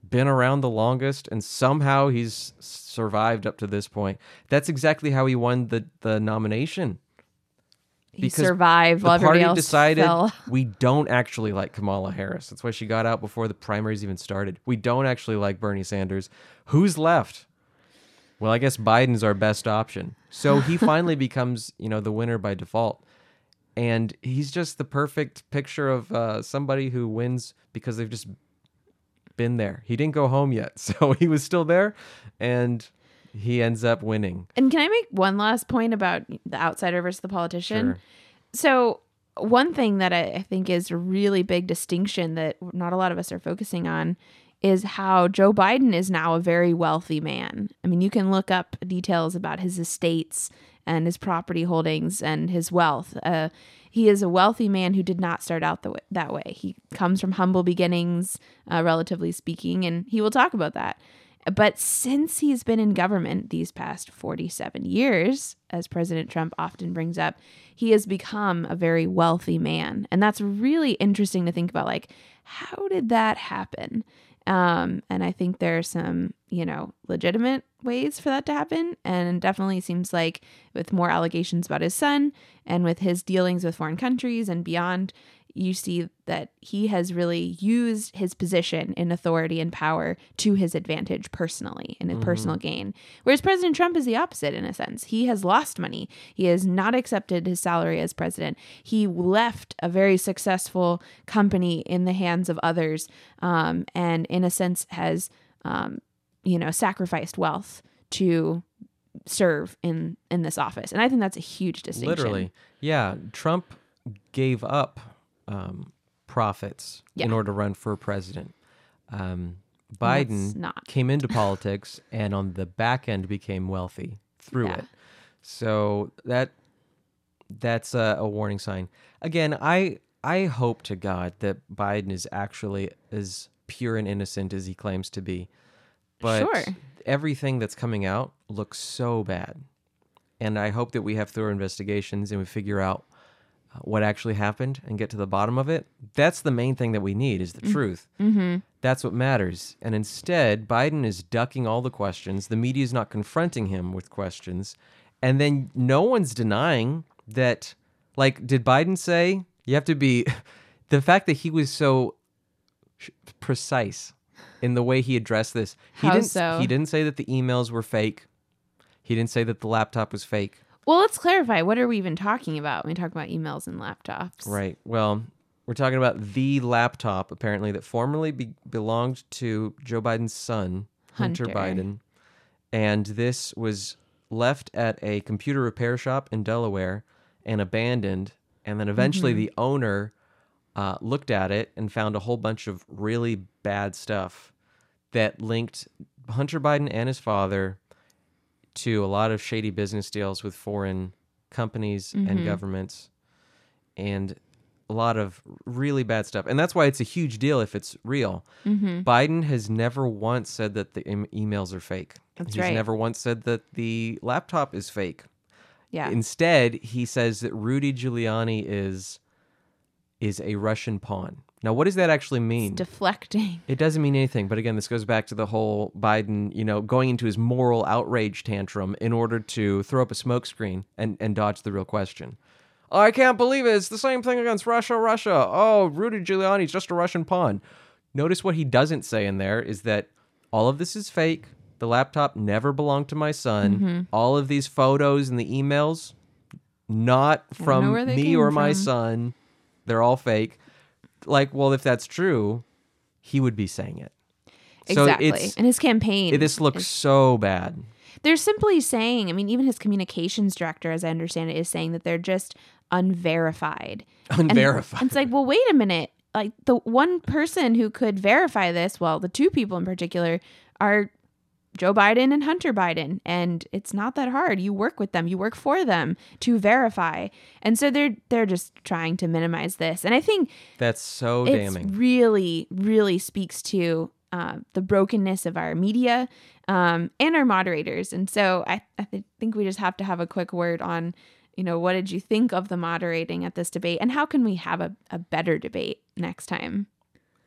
been around the longest and somehow he's survived up to this point that's exactly how he won the the nomination He survived the party else decided fell. we don't actually like Kamala Harris. That's why she got out before the primaries even started. We don't actually like Bernie Sanders. Who's left? Well, I guess Biden's our best option. So he finally becomes, you know, the winner by default. And he's just the perfect picture of uh, somebody who wins because they've just been there. He didn't go home yet, so he was still there, and he ends up winning. And can I make one last point about the outsider versus the politician? Sure. So, one thing that I, think is a really big distinction that not a lot of us are focusing on is how Joe Biden is now a very wealthy man. I mean, you can look up details about his estates and his property holdings and his wealth. Uh, he is a wealthy man who did not start out that way. He comes from humble beginnings, uh, relatively speaking, and he will talk about that. But since he's been in government these past 47 years, as President Trump often brings up, he has become a very wealthy man. And that's really interesting to think about. Like, how did that happen? Um, and I think there are some, you know, legitimate ways for that to happen. And definitely seems like with more allegations about his son and with his dealings with foreign countries and beyond, you see that he has really used his position in authority and power to his advantage personally in a personal gain. Whereas President Trump is the opposite in a sense. He has lost money. He has not accepted his salary as president. He left a very successful company in the hands of others, um, and in a sense has, um, you know, sacrificed wealth to serve in in this office. And I think that's a huge distinction. Literally, yeah. Trump gave up um, profits in order to run for president. Um, Biden came into politics and on the back end became wealthy through Yeah. it. So that that's a, a warning sign. Again, I I hope to God that Biden is actually as pure and innocent as he claims to be. But Sure. everything that's coming out looks so bad. And I hope that we have thorough investigations and we figure out uh, what actually happened and get to the bottom of it. That's the main thing that we need is the truth. Mm-hmm. That's what matters. And instead, Biden is ducking all the questions. The media is not confronting him with questions. And then no one's denying that, like, did Biden say, you have to be, the fact that he was so precise in the way he addressed this. He How didn't, so? He didn't say that the emails were fake. He didn't say that the laptop was fake. Well, let's clarify. What are we even talking about when we talk about emails and laptops? Right. Well, we're talking about the laptop apparently that formerly be- belonged to Joe Biden's son, Hunter, Hunter. Biden, and this was left at a computer repair shop in Delaware and abandoned. And then eventually Mm-hmm. the owner uh, looked at it and found a whole bunch of really bad stuff that linked Hunter Biden and his father to a lot of shady business deals with foreign companies Mm-hmm. and governments and a lot of really bad stuff. And that's why it's a huge deal if it's real. Mm-hmm. Biden has never once said that the em- emails are fake. That's He's right. never once said that the laptop is fake. Yeah. Instead, he says that Rudy Giuliani is is a Russian pawn. Now, what does that actually mean? Deflecting. It doesn't mean anything, but again, this goes back to the whole Biden, you know, going into his moral outrage tantrum in order to throw up a smokescreen and, and dodge the real question. I can't believe it. It's the same thing against Russia, Russia. Oh, Rudy Giuliani's just a Russian pawn. Notice what he doesn't say in there is that all of this is fake. The laptop never belonged to my son. Mm-hmm. All of these photos and the emails, not from me or my son. They're all fake. Like, well, if that's true, he would be saying it. So exactly. it's and his campaign. it, this looks so bad. they're simply saying, I mean, even his communications director, as I understand it, is saying that they're just unverified. And- Unverified. And it's like, well, wait a minute. Like the one person who could verify this, well, the two people in particular are Joe Biden and Hunter Biden. And it's not that hard. You work with them, you work for them to verify. And so they're they're just trying to minimize this. And I think That's so damning. really, really speaks to uh, the brokenness of our media um, and our moderators. And so I, I th- think we just have to have a quick word on, you know, what did you think of the moderating at this debate and how can we have a, a better debate next time?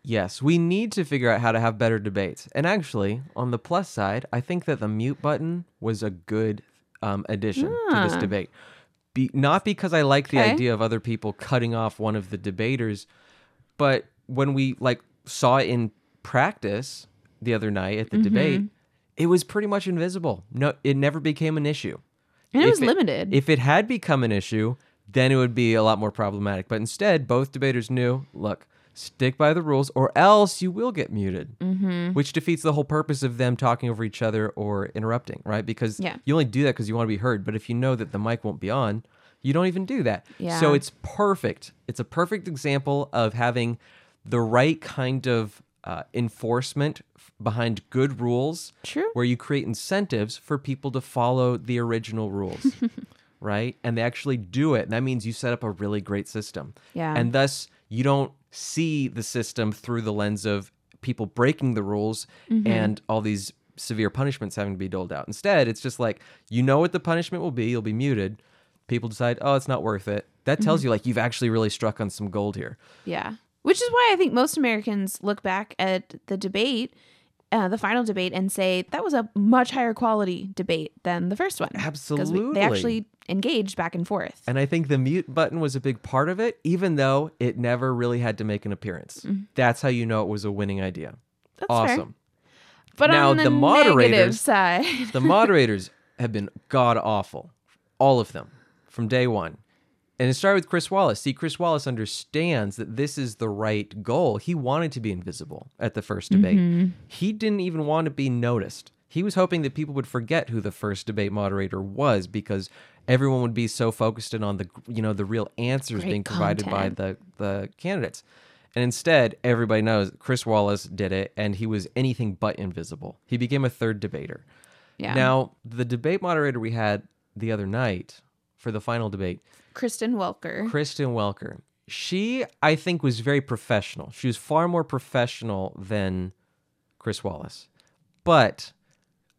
Yes, we need to figure out how to have better debates. And actually, on the plus side, I think that the mute button was a good um, addition to this Ah. debate. Be- not because I like the Okay. idea of other people cutting off one of the debaters, but when we like saw it in practice the other night at the debate, Mm-hmm. it was pretty much invisible. No, it never became an issue. And it If was limited. If it had become an issue, then it would be a lot more problematic. But instead, both debaters knew look, stick by the rules or else you will get muted, mm-hmm. which defeats the whole purpose of them talking over each other or interrupting, right? Because Yeah. you only do that because you want to be heard. But if you know that the mic won't be on, you don't even do that. Yeah. So it's perfect. It's a perfect example of having the right kind of uh, enforcement behind good rules True. where you create incentives for people to follow the original rules, right? And they actually do it. And that means you set up a really great system. Yeah. And thus, you don't see the system through the lens of people breaking the rules Mm-hmm. and all these severe punishments having to be doled out. Instead, it's just like, you know what the punishment will be, you'll be muted. People decide, oh, it's not worth it. That tells Mm-hmm. you, like, you've actually really struck on some gold here. Yeah. Which is why I think most Americans look back at the debate, uh, the final debate, and say that was a much higher quality debate than the first one. 'Cause we- Absolutely. they actually engaged back and forth. And I think the mute button was a big part of it, even though it never really had to make an appearance. That's how you know it was a winning idea. Mm-hmm. That's fair. awesome. But Now, on the, the moderators- side, The moderators have been god awful, all of them, from day one. And it started with Chris Wallace. See, Chris Wallace understands that this is the right goal. He wanted to be invisible at the first debate. He didn't even want to be noticed. He was hoping that people would forget who the first debate moderator was because everyone would be so focused in on the you know the real answers Great being provided by the the candidates. And instead, everybody knows Chris Wallace did it and he was anything but invisible. He became a third debater. yeah. Now, the debate moderator we had the other night for the final debate, Kristen Welker. Kristen Welker, she, I think, was very professional. She was far more professional than Chris Wallace. But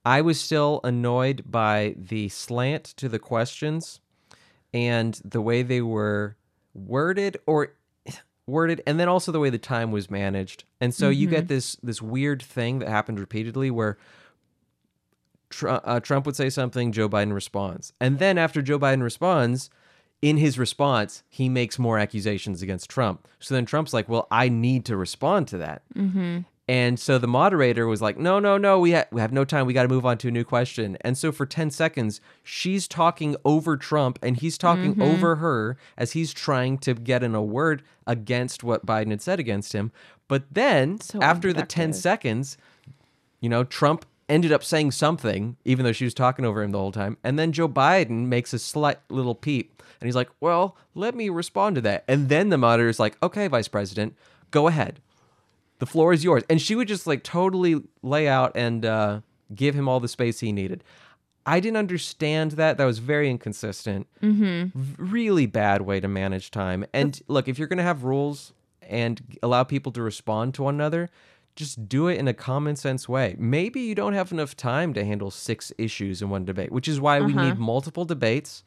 I was still annoyed by the slant to the questions and the way they were worded or worded and then also the way the time was managed. And so you get this this weird thing that happened repeatedly where Tr- uh, Trump would say something, Joe Biden responds. And then after Joe Biden responds, in his response, he makes more accusations against Trump. So then Trump's like, well, I need to respond to that. And so the moderator was like, no, no, no, we, ha- we have no time. We got to move on to a new question. And so for 10 seconds, she's talking over Trump and he's talking mm-hmm. over her as he's trying to get in a word against what Biden had said against him. But then So after the 10 seconds, you know, Trump ended up saying something, even though she was talking over him the whole time. And then Joe Biden makes a slight little peep. And he's like, well, let me respond to that. And then the moderator's like, okay, Vice President, go ahead. The floor is yours. And she would just like totally lay out and uh, give him all the space he needed. I didn't understand that. That was very inconsistent. Mm-hmm. Really bad way to manage time. And look, if you're going to have rules and allow people to respond to one another, just do it in a common sense way. Maybe you don't have enough time to handle six issues in one debate, which is why we need multiple debates.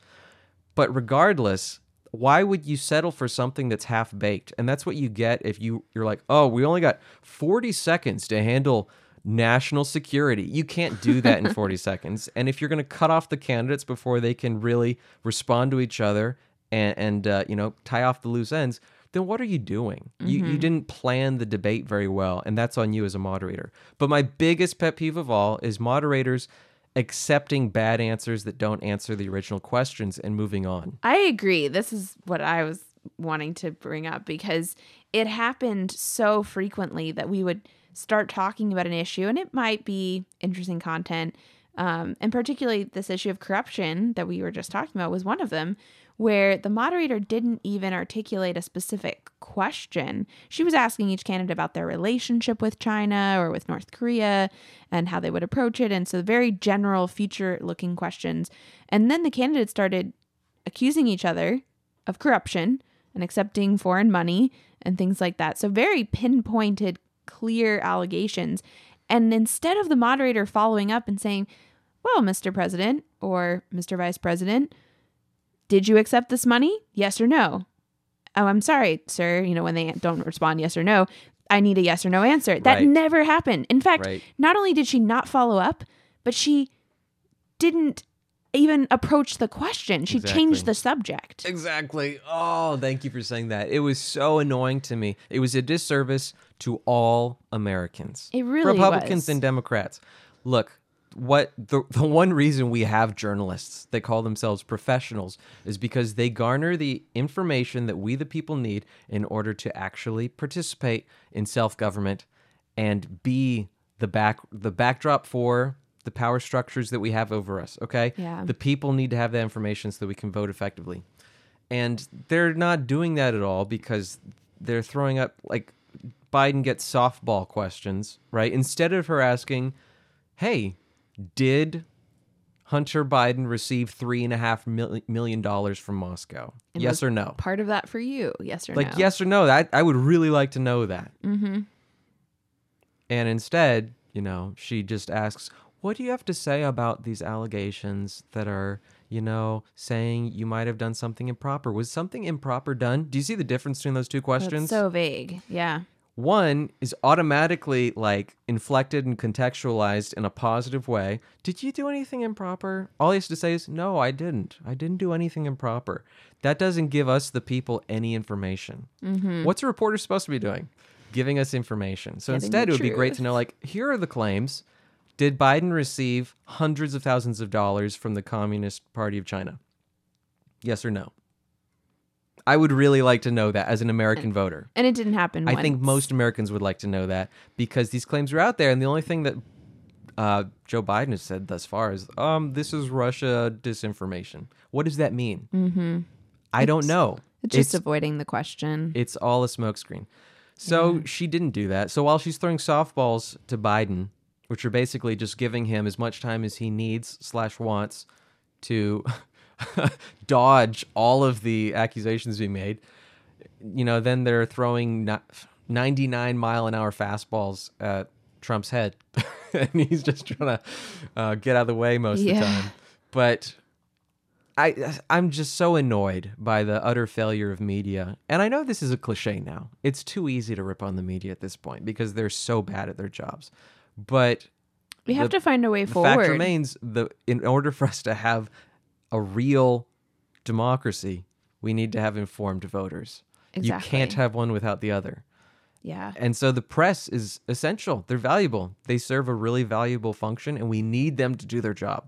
But regardless, why would you settle for something that's half baked? And that's what you get if you you're like, "Oh, we only got 40 seconds to handle national security." You can't do that in 40 seconds. And if you're going to cut off the candidates before they can really respond to each other and and uh, you know tie off the loose ends, then what are you doing? You you didn't plan the debate very well, and that's on you as a moderator. But my biggest pet peeve of all is moderators accepting bad answers that don't answer the original questions and moving on. I agree. This is what I was wanting to bring up because it happened so frequently that we would start talking about an issue and it might be interesting content. Um, and particularly this issue of corruption that we were just talking about was one of them where the moderator didn't even articulate a specific question. She was asking each candidate about their relationship with China or with North Korea and how they would approach it. And so, very general, future looking questions. And then the candidates started accusing each other of corruption and accepting foreign money and things like that. So, very pinpointed, clear allegations. And instead of the moderator following up and saying, Well, Mr. President or Mr. Vice President, did you accept this money? Yes or no? Oh, I'm sorry, sir. You know, when they don't respond yes or no, I need a yes or no answer. That Right. never happened. In fact, Right. not only did she not follow up, but she didn't even approach the question. She Exactly. changed the subject. Exactly. Oh, thank you for saying that. It was so annoying to me. It was a disservice to all Americans. It really Republicans was. and Democrats. Look, what the the one reason we have journalists that call themselves professionals is because they garner the information that we the people need in order to actually participate in self-government and be the back the backdrop for the power structures that we have over us, okay? Yeah. The people need to have that information so that we can vote effectively. And they're not doing that at all because they're throwing up like Biden gets softball questions, right? Instead of her asking, "Hey, did Hunter Biden receive three and a half million dollars from Moscow? And yes or no?" Part of that for you, yes or Like no? yes or no. That I would really like to know that. Mm-hmm. And instead, you know, she just asks, What do you have to say about these allegations that are, you know, saying you might have done something improper? Was something improper done? Do you see the difference between those two questions? That's so vague. Yeah. One is automatically like inflected and contextualized in a positive way. Did you do anything improper? All he has to say is, No, I didn't. I didn't do anything improper. That doesn't give us, the people, any information. Mm-hmm. What's a reporter supposed to be doing? Giving us information. So Getting instead, it would be great to know like, here are the claims. Did Biden receive hundreds of thousands of dollars from the Communist Party of China? Yes or no? I would really like to know that as an American voter. And it didn't happen. I think most Americans would like to know that because these claims are out there, and the only thing that uh, Joe Biden has said thus far is, "Um, this is Russia disinformation." What does that mean? Mm-hmm. I don't know. It's just avoiding the question. it's all a smokescreen. So she didn't do that. So while she's throwing softballs to Biden, which are basically just giving him as much time as he needs slash wants to dodge all of the accusations being made, you know, then they're throwing 99 mile an hour fastballs at Trump's head, and he's just trying to uh, get out of the way most of the time. But I I'm just so annoyed by the utter failure of media. And I know this is a cliche now. It's too easy to rip on the media at this point because they're so bad at their jobs. But we have the- to find a way the forward. fact remains the in order for us to have a real democracy, we need to have informed voters. You can't have one without the other. yeah. And so the press is essential. They're valuable. They serve a really valuable function and we need them to do their job.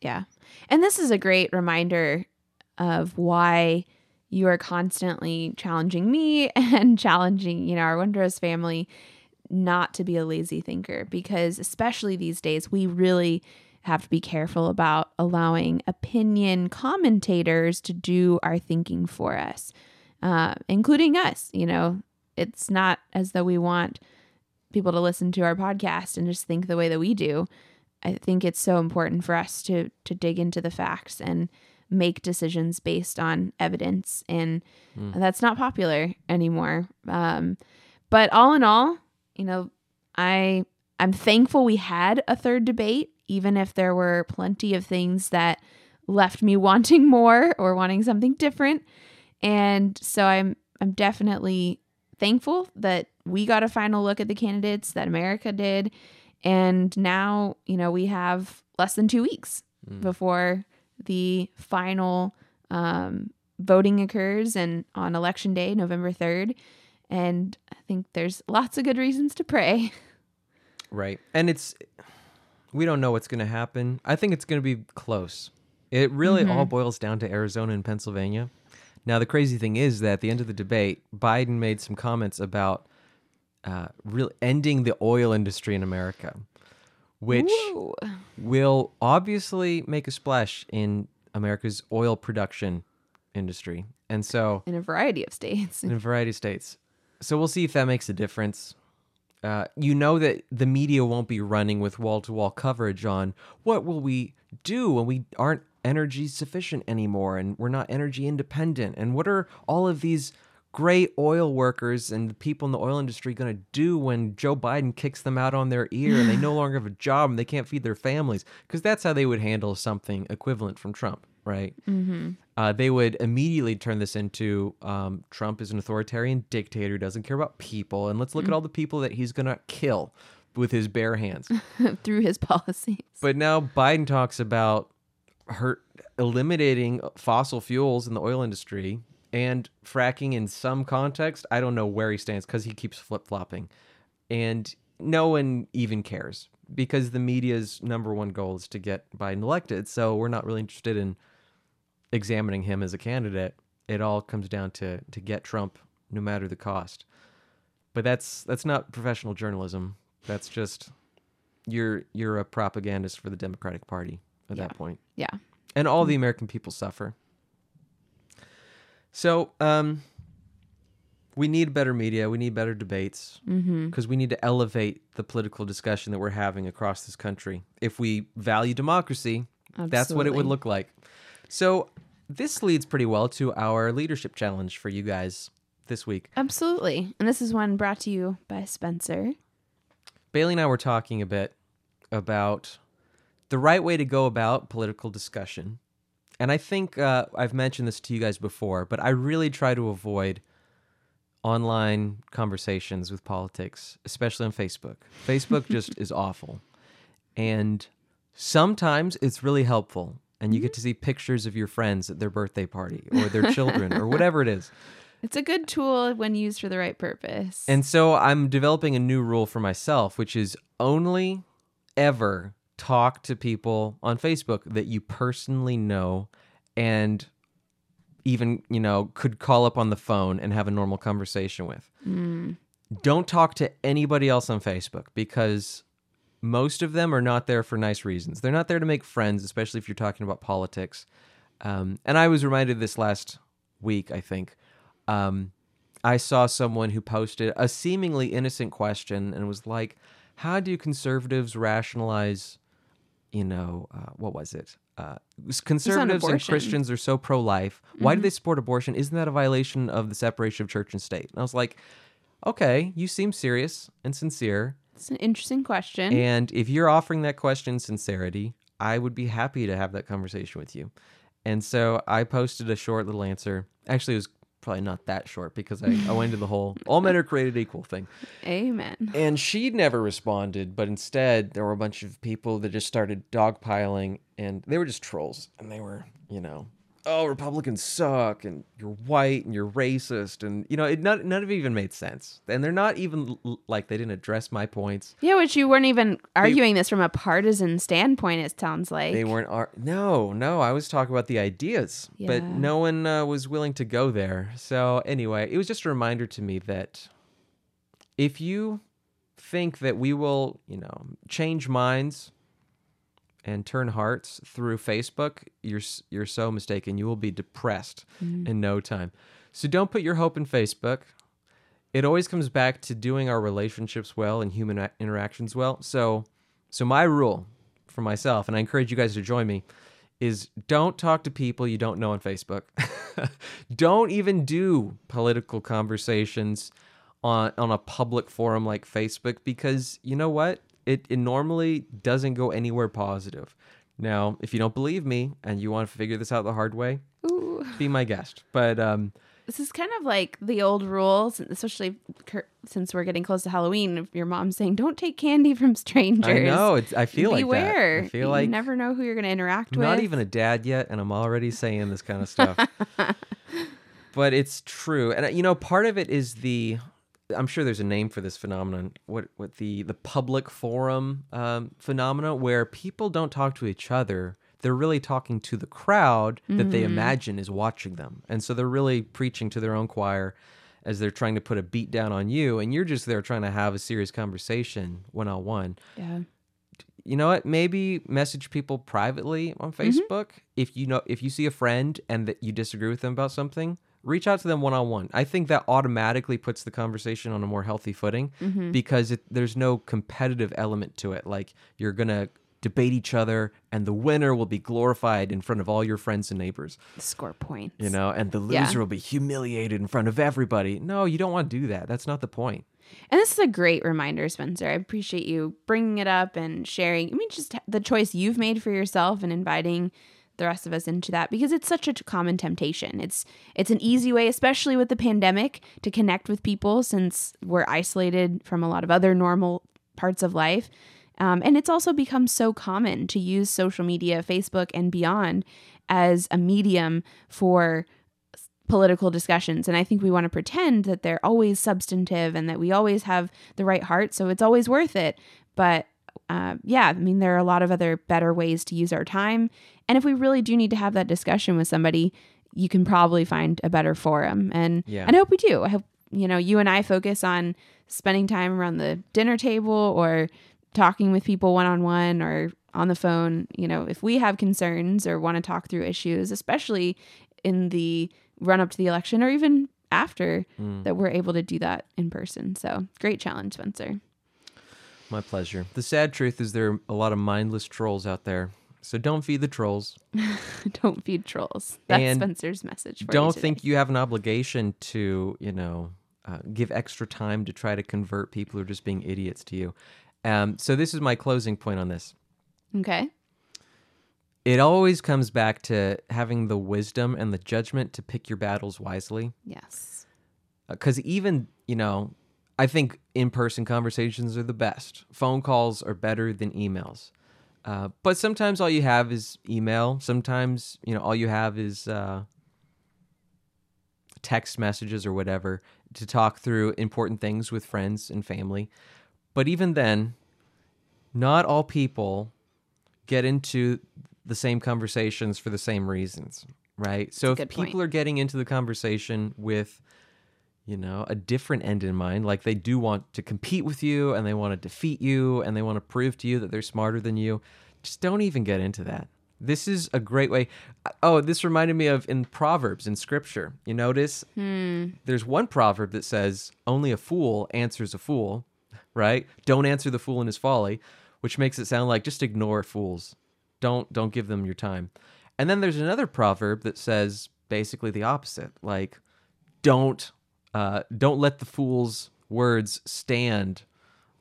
Yeah. And this is a great reminder of why you are constantly challenging me and challenging, you know, our Wondrous family not to be a lazy thinker because especially these days we really have to be careful about allowing opinion commentators to do our thinking for us, uh, including us. You know, it's not as though we want people to listen to our podcast and just think the way that we do. I think it's so important for us to to dig into the facts and make decisions based on evidence, and that's not popular anymore. Um, but all in all, you know, I I'm thankful we had a third debate, even if there were plenty of things that left me wanting more or wanting something different. And so I'm I'm definitely thankful that we got a final look at the candidates that America did. And now, you know, we have less than two weeks before the final um, voting occurs and on election day, November 3rd. And I think there's lots of good reasons to pray. Right. And it's we don't know what's going to happen. I think it's going to be close. It really all boils down to Arizona and Pennsylvania. Now, the crazy thing is that at the end of the debate, Biden made some comments about uh, real ending the oil industry in America, which will obviously make a splash in America's oil production industry. And so, In a variety of states. in a variety of states. So we'll see if that makes a difference. Uh, you know that the media won't be running with wall to wall coverage on what will we do when we aren't energy sufficient anymore and we're not energy independent? And what are all of these great oil workers and the people in the oil industry going to do when Joe Biden kicks them out on their ear and they no longer have a job and they can't feed their families because that's how they would handle something equivalent from Trump, right? uh, they would immediately turn this into um, Trump is an authoritarian dictator who doesn't care about people, and let's look at all the people that he's gonna kill with his bare hands. through his policies. but now Biden talks about her eliminating fossil fuels in the oil industry and fracking in some context. I don't know where he stands because he keeps flip flopping, and no one even cares because the media's number one goal is to get Biden elected. So we're not really interested in examining him as a candidate. It all comes down to to get Trump, no matter the cost. But that's that's not professional journalism. That's just you're you're a propagandist for the Democratic Party at Yeah. that point, Yeah. and all the mm-hmm. American people suffer. So, um, we need better media. We need better debates because we need to elevate the political discussion that we're having across this country. If we value democracy, that's what it would look like. So, this leads pretty well to our leadership challenge for you guys this week. Absolutely. And this is one brought to you by Spencer. Bailey and I were talking a bit about the right way to go about political discussion. And I think uh, I've mentioned this to you guys before, but I really try to avoid online conversations with politics, especially on Facebook. Facebook just is awful. And sometimes it's really helpful. And you get to see pictures of your friends at their birthday party or their children or whatever it is. It's a good tool when used for the right purpose. And so I'm developing a new rule for myself, which is only ever talk to people on Facebook that you personally know and even, you know, could call up on the phone and have a normal conversation with. Don't talk to anybody else on Facebook because most of them are not there for nice reasons. They're not there to make friends, especially if you're talking about politics. Um, and I was reminded this last week, I think. Um, I saw someone who posted a seemingly innocent question and was like, How do conservatives rationalize, you know, uh, what was it? Uh, conservatives and. Christians are so pro life. Why do they support abortion? Isn't that a violation of the separation of church and state? And I was like, Okay, you seem serious and sincere. it's an interesting question. And if you're offering that question sincerity, I would be happy to have that conversation with you. And so I posted a short little answer. Actually, it was probably not that short because I, I went into the whole all men are created equal thing. Amen. And she never responded, but instead there were a bunch of people that just started dogpiling and they were just trolls. And they were, you know, oh, Republicans suck and you're white and you're racist. And, you know, it none, none of it even made sense. And they're not even like they didn't address my points. Yeah, which you weren't even arguing this from a partisan standpoint, it sounds like. They weren't. Ar- no, no. I was talking about the ideas, but no one uh, was willing to go there. So anyway, it was just a reminder to me that if you think that we will, you know, change minds and turn hearts through Facebook, you're you're so mistaken. You will be depressed mm. in no time. So don't put your hope in Facebook. It always comes back to doing our relationships well and human a- interactions well. So so my rule for myself, and I encourage you guys to join me, is don't talk to people you don't know on Facebook. don't even do political conversations on on a public forum like Facebook because you know what? It it normally doesn't go anywhere positive. Now, if you don't believe me and you want to figure this out the hard way, Ooh. be my guest. But um This is kind of like the old rules, especially since we're getting close to Halloween. If your mom's saying, "Don't take candy from strangers," I know it's I feel like beware. that. I feel you like never know who you're going to interact I'm with. not even a dad yet, and I'm already saying this kind of stuff. but it's true, and uh, you know, part of it is the. I'm sure there's a name for this phenomenon. What what the the public forum um, phenomena, where people don't talk to each other. They're really talking to the crowd that they imagine is watching them, and so they're really preaching to their own choir as they're trying to put a beat down on you, and you're just there trying to have a serious conversation one on one Yeah. you know what? Maybe message people privately on facebook. If you know if you see a friend and that you disagree with them about something reach out to them one-on-one i think that automatically puts the conversation on a more healthy footing mm-hmm. because it, there's no competitive element to it like you're gonna debate each other and the winner will be glorified in front of all your friends and neighbors Score points. you know and the loser Yeah. will be humiliated in front of everybody no you don't want to do that that's not the point. point And this is a great reminder, Spencer. I appreciate you bringing it up and sharing. I mean, just the choice you've made for yourself and inviting the rest of us into that because it's such a common temptation. It's it's an easy way, especially with the pandemic, to connect with people since we're isolated from a lot of other normal parts of life. Um, and it's also become so common to use social media, Facebook, and beyond as a medium for political discussions. And I think we want to pretend that they're always substantive and that we always have the right heart. So it's always worth it. But uh, yeah, I mean, there are a lot of other better ways to use our time. And if we really do need to have that discussion with somebody, you can probably find a better forum. And, Yeah. and I hope we do. I hope, you know, you and I focus on spending time around the dinner table or talking with people one on one or on the phone. You know, if we have concerns or want to talk through issues, especially in the run up to the election or even after, that we're able to do that in person. So great challenge, Spencer. My pleasure. The sad truth is there are a lot of mindless trolls out there. So don't feed the trolls. Don't feed trolls. That's And Spencer's message. For you don't today. think you have an obligation to, you know, uh, give extra time to try to convert people who are just being idiots to you. Um, so this is my closing point on this. Okay. It always comes back to having the wisdom and the judgment to pick your battles wisely. Yes. because even you know i think in-person conversations are the best. Phone calls are better than emails. Uh, but sometimes all you have is email. Sometimes you know all you have is uh, text messages or whatever to talk through important things with friends and family. But even then not all people get into the same conversations for the same reasons right? So a if people point. are getting into the conversation with you know, a different end in mind. Like they do want to compete with you and they want to defeat you and they want to prove to you that they're smarter than you. Just don't even get into that. This is a great way. Oh, this reminded me of in Proverbs in scripture. You notice hmm. there's one proverb that says, Only a fool answers a fool, right? Don't answer the fool in his folly, which makes it sound like just ignore fools. Don't don't give them your time. And then there's another proverb that says basically the opposite. Like, don't uh, don't let the fool's words stand,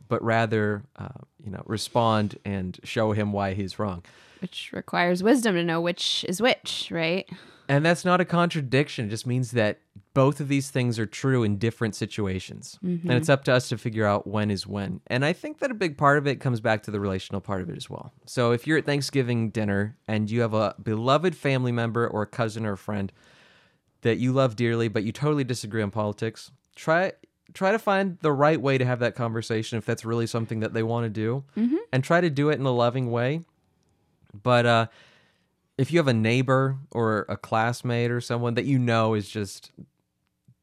but rather, uh, you know, respond and show him why he's wrong. Which requires wisdom to know which is which, right? And that's not a contradiction. It just means that both of these things are true in different situations. And it's up to us to figure out when is when. And I think that a big part of it comes back to the relational part of it as well. So if you're at Thanksgiving dinner and you have a beloved family member or a cousin or a friend that you love dearly, but you totally disagree on politics, try try to find the right way to have that conversation if that's really something that they want to do, and try to do it in a loving way. But uh, if you have a neighbor or a classmate or someone that you know is just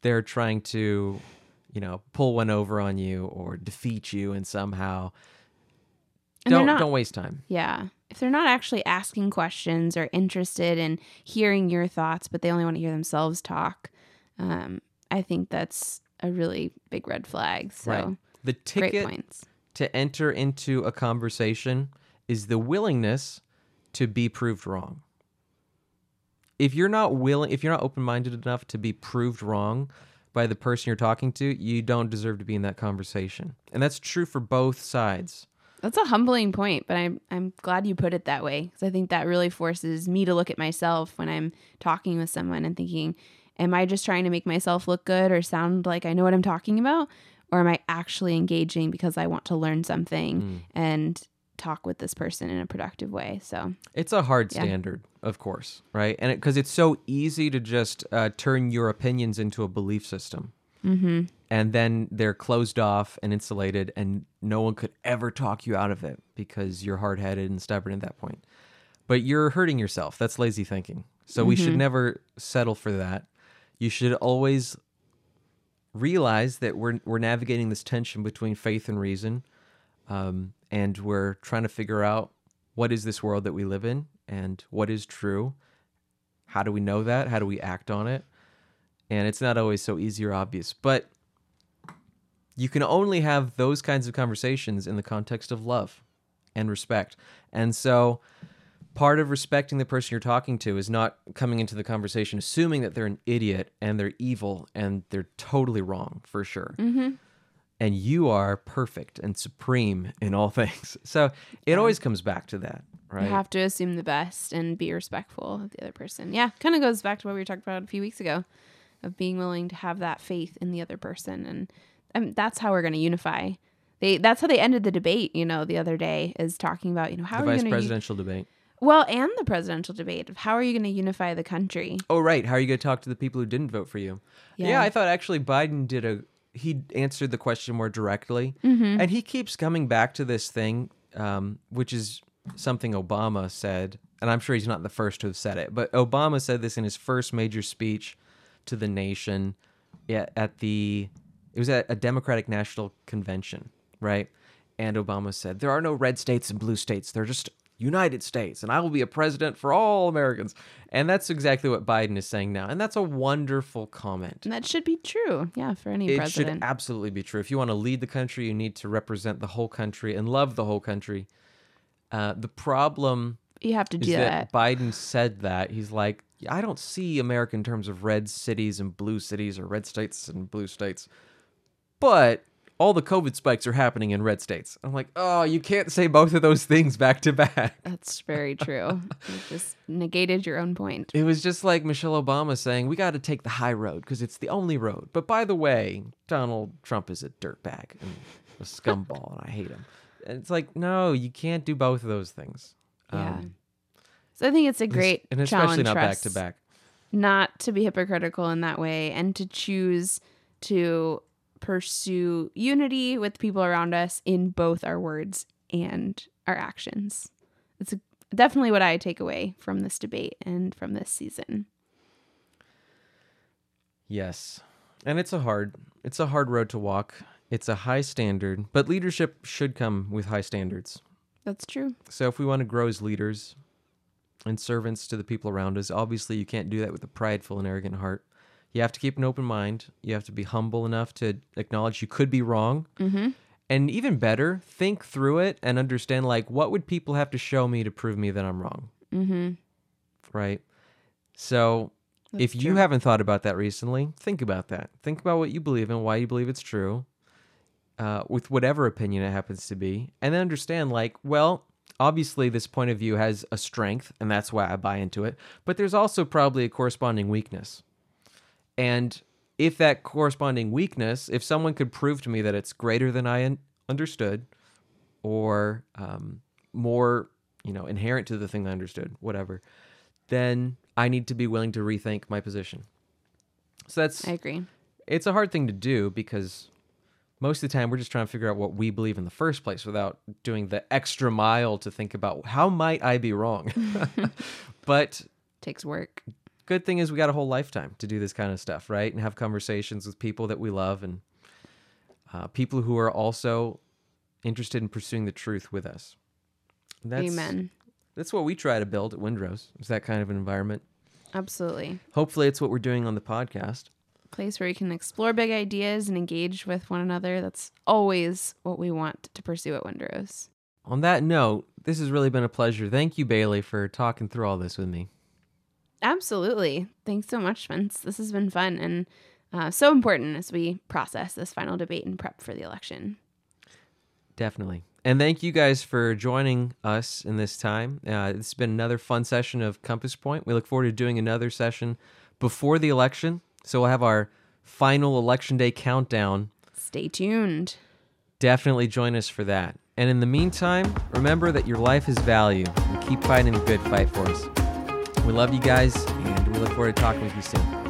they're trying to, you know, pull one over on you or defeat you and somehow And don't don't waste time. Yeah. If they're not actually asking questions or interested in hearing your thoughts, but they only want to hear themselves talk, um, I think that's a really big red flag. So right. The ticket points. to enter into a conversation is the willingness to be proved wrong. If you're not willing, if you're not open minded enough to be proved wrong by the person you're talking to, you don't deserve to be in that conversation. And that's true for both sides. That's a humbling point, but I'm I'm glad you put it that way because I think that really forces me to look at myself when I'm talking with someone and thinking, am I just trying to make myself look good or sound like I know what I'm talking about, or am I actually engaging because I want to learn something and talk with this person in a productive way. So It's a hard Yeah. standard, of course, right? And because it's so easy to just uh, turn your opinions into a belief system. Mm-hmm. And then they're closed off and insulated, and no one could ever talk you out of it because you're hard headed and stubborn at that point. But you're hurting yourself. That's lazy thinking. So we should never settle for that. You should always realize that we're, we're navigating this tension between faith and reason um, and we're trying to figure out what is this world that we live in and what is true how do we know that how do we act on it and it's not always so easy or obvious but you can only have those kinds of conversations in the context of love and respect and so part of respecting the person you're talking to is not coming into the conversation assuming that they're an idiot and they're evil and they're totally wrong for sure mm-hmm. and you are perfect and supreme in all things. So it always comes back to that, right? you have to assume the best and be respectful of the other person. Yeah, kind of goes back to what we were talking about a few weeks ago of being willing to have that faith in the other person, and um, that's how we're going to unify. They that's how they ended the debate. You know, the other day is talking about you know how the are you vice going to presidential debate. well, and the presidential debate of how are you going to unify the country? Oh, right. How are you going to talk to the people who didn't vote for you? Yeah, Yeah. I thought actually Biden did a. He answered the question more directly, Mm-hmm. and he keeps coming back to this thing, um, which is something Obama said, and I'm sure he's not the first to have said it, but Obama said this in his first major speech to the nation yeah, at the it was at a Democratic National Convention, right? And Obama said, "There are no red states and blue states. They're just United States, and I will be a president for all Americans." And that's exactly what Biden is saying now, and that's a wonderful comment. And that should be true. Yeah, for any It president. should absolutely be true. If you want to lead the country, you need to represent the whole country and love the whole country. Uh, the problem you have to do that that. Biden said that. He's like, I don't see America in terms of red cities and blue cities or red states and blue states. But all the COVID spikes are happening in red states. I'm like, oh, you can't say both of those things back to back. That's very true. you just negated your own point. It was just like Michelle Obama saying, we got to take the high road because it's the only road. But by the way, Donald Trump is a dirtbag and a scumball, and I hate him. And it's like, no, you can't do both of those things. Yeah. Um, So I think it's a great and especially challenge not back to back. not to be hypocritical in that way and to choose to pursue unity with people around us in both our words and our actions. It's definitely what I take away from this debate and from this season. Yes. And it's a hard it's a hard road to walk. It's a high standard, but leadership should come with high standards. That's true. So if we want to grow as leaders and servants to the people around us, obviously you can't do that with a prideful and arrogant heart. You have to keep an open mind. You have to be humble enough to acknowledge you could be wrong. Mm-hmm. And even better, think through it and understand like what would people have to show me to prove me that I'm wrong, Mm-hmm. right? So if you haven't thought about that recently, think about that. Think about what you believe in, why you believe it's true, uh, with whatever opinion it happens to be, and then understand like, well, obviously this point of view has a strength, and that's why I buy into it. But there's also probably a corresponding weakness, and if that corresponding weakness, if someone could prove to me that it's greater than I un- understood, or um, more, you know, inherent to the thing I understood, whatever, then I need to be willing to rethink my position. So that's I agree. it's a hard thing to do because most of the time we're just trying to figure out what we believe in the first place without doing the extra mile to think about how might I be wrong. but Takes work. good thing is we got a whole lifetime to do this kind of stuff, right? And have conversations with people that we love and uh, people who are also interested in pursuing the truth with us. That's, Amen. That's what we try to build at Windrose. Is that kind of an environment. Absolutely. Hopefully, it's what we're doing on the podcast. Place where you can explore big ideas and engage with one another. That's always what we want to pursue at Windrose. On that note, this has really been a pleasure. Thank you, Bailey, for talking through all this with me. Absolutely. Thanks so much, Vince. This has been fun and uh, so important as we process this final debate and prep for the election. Definitely. And thank you guys for joining us in this time. Uh, it's been another fun session of Compass Point. We look forward to doing another session before the election. So we'll have our final election day countdown. Stay tuned. Definitely join us for that. And in the meantime, remember that your life has value and keep fighting the good fight for us. We love you guys, and we look forward to talking with you soon.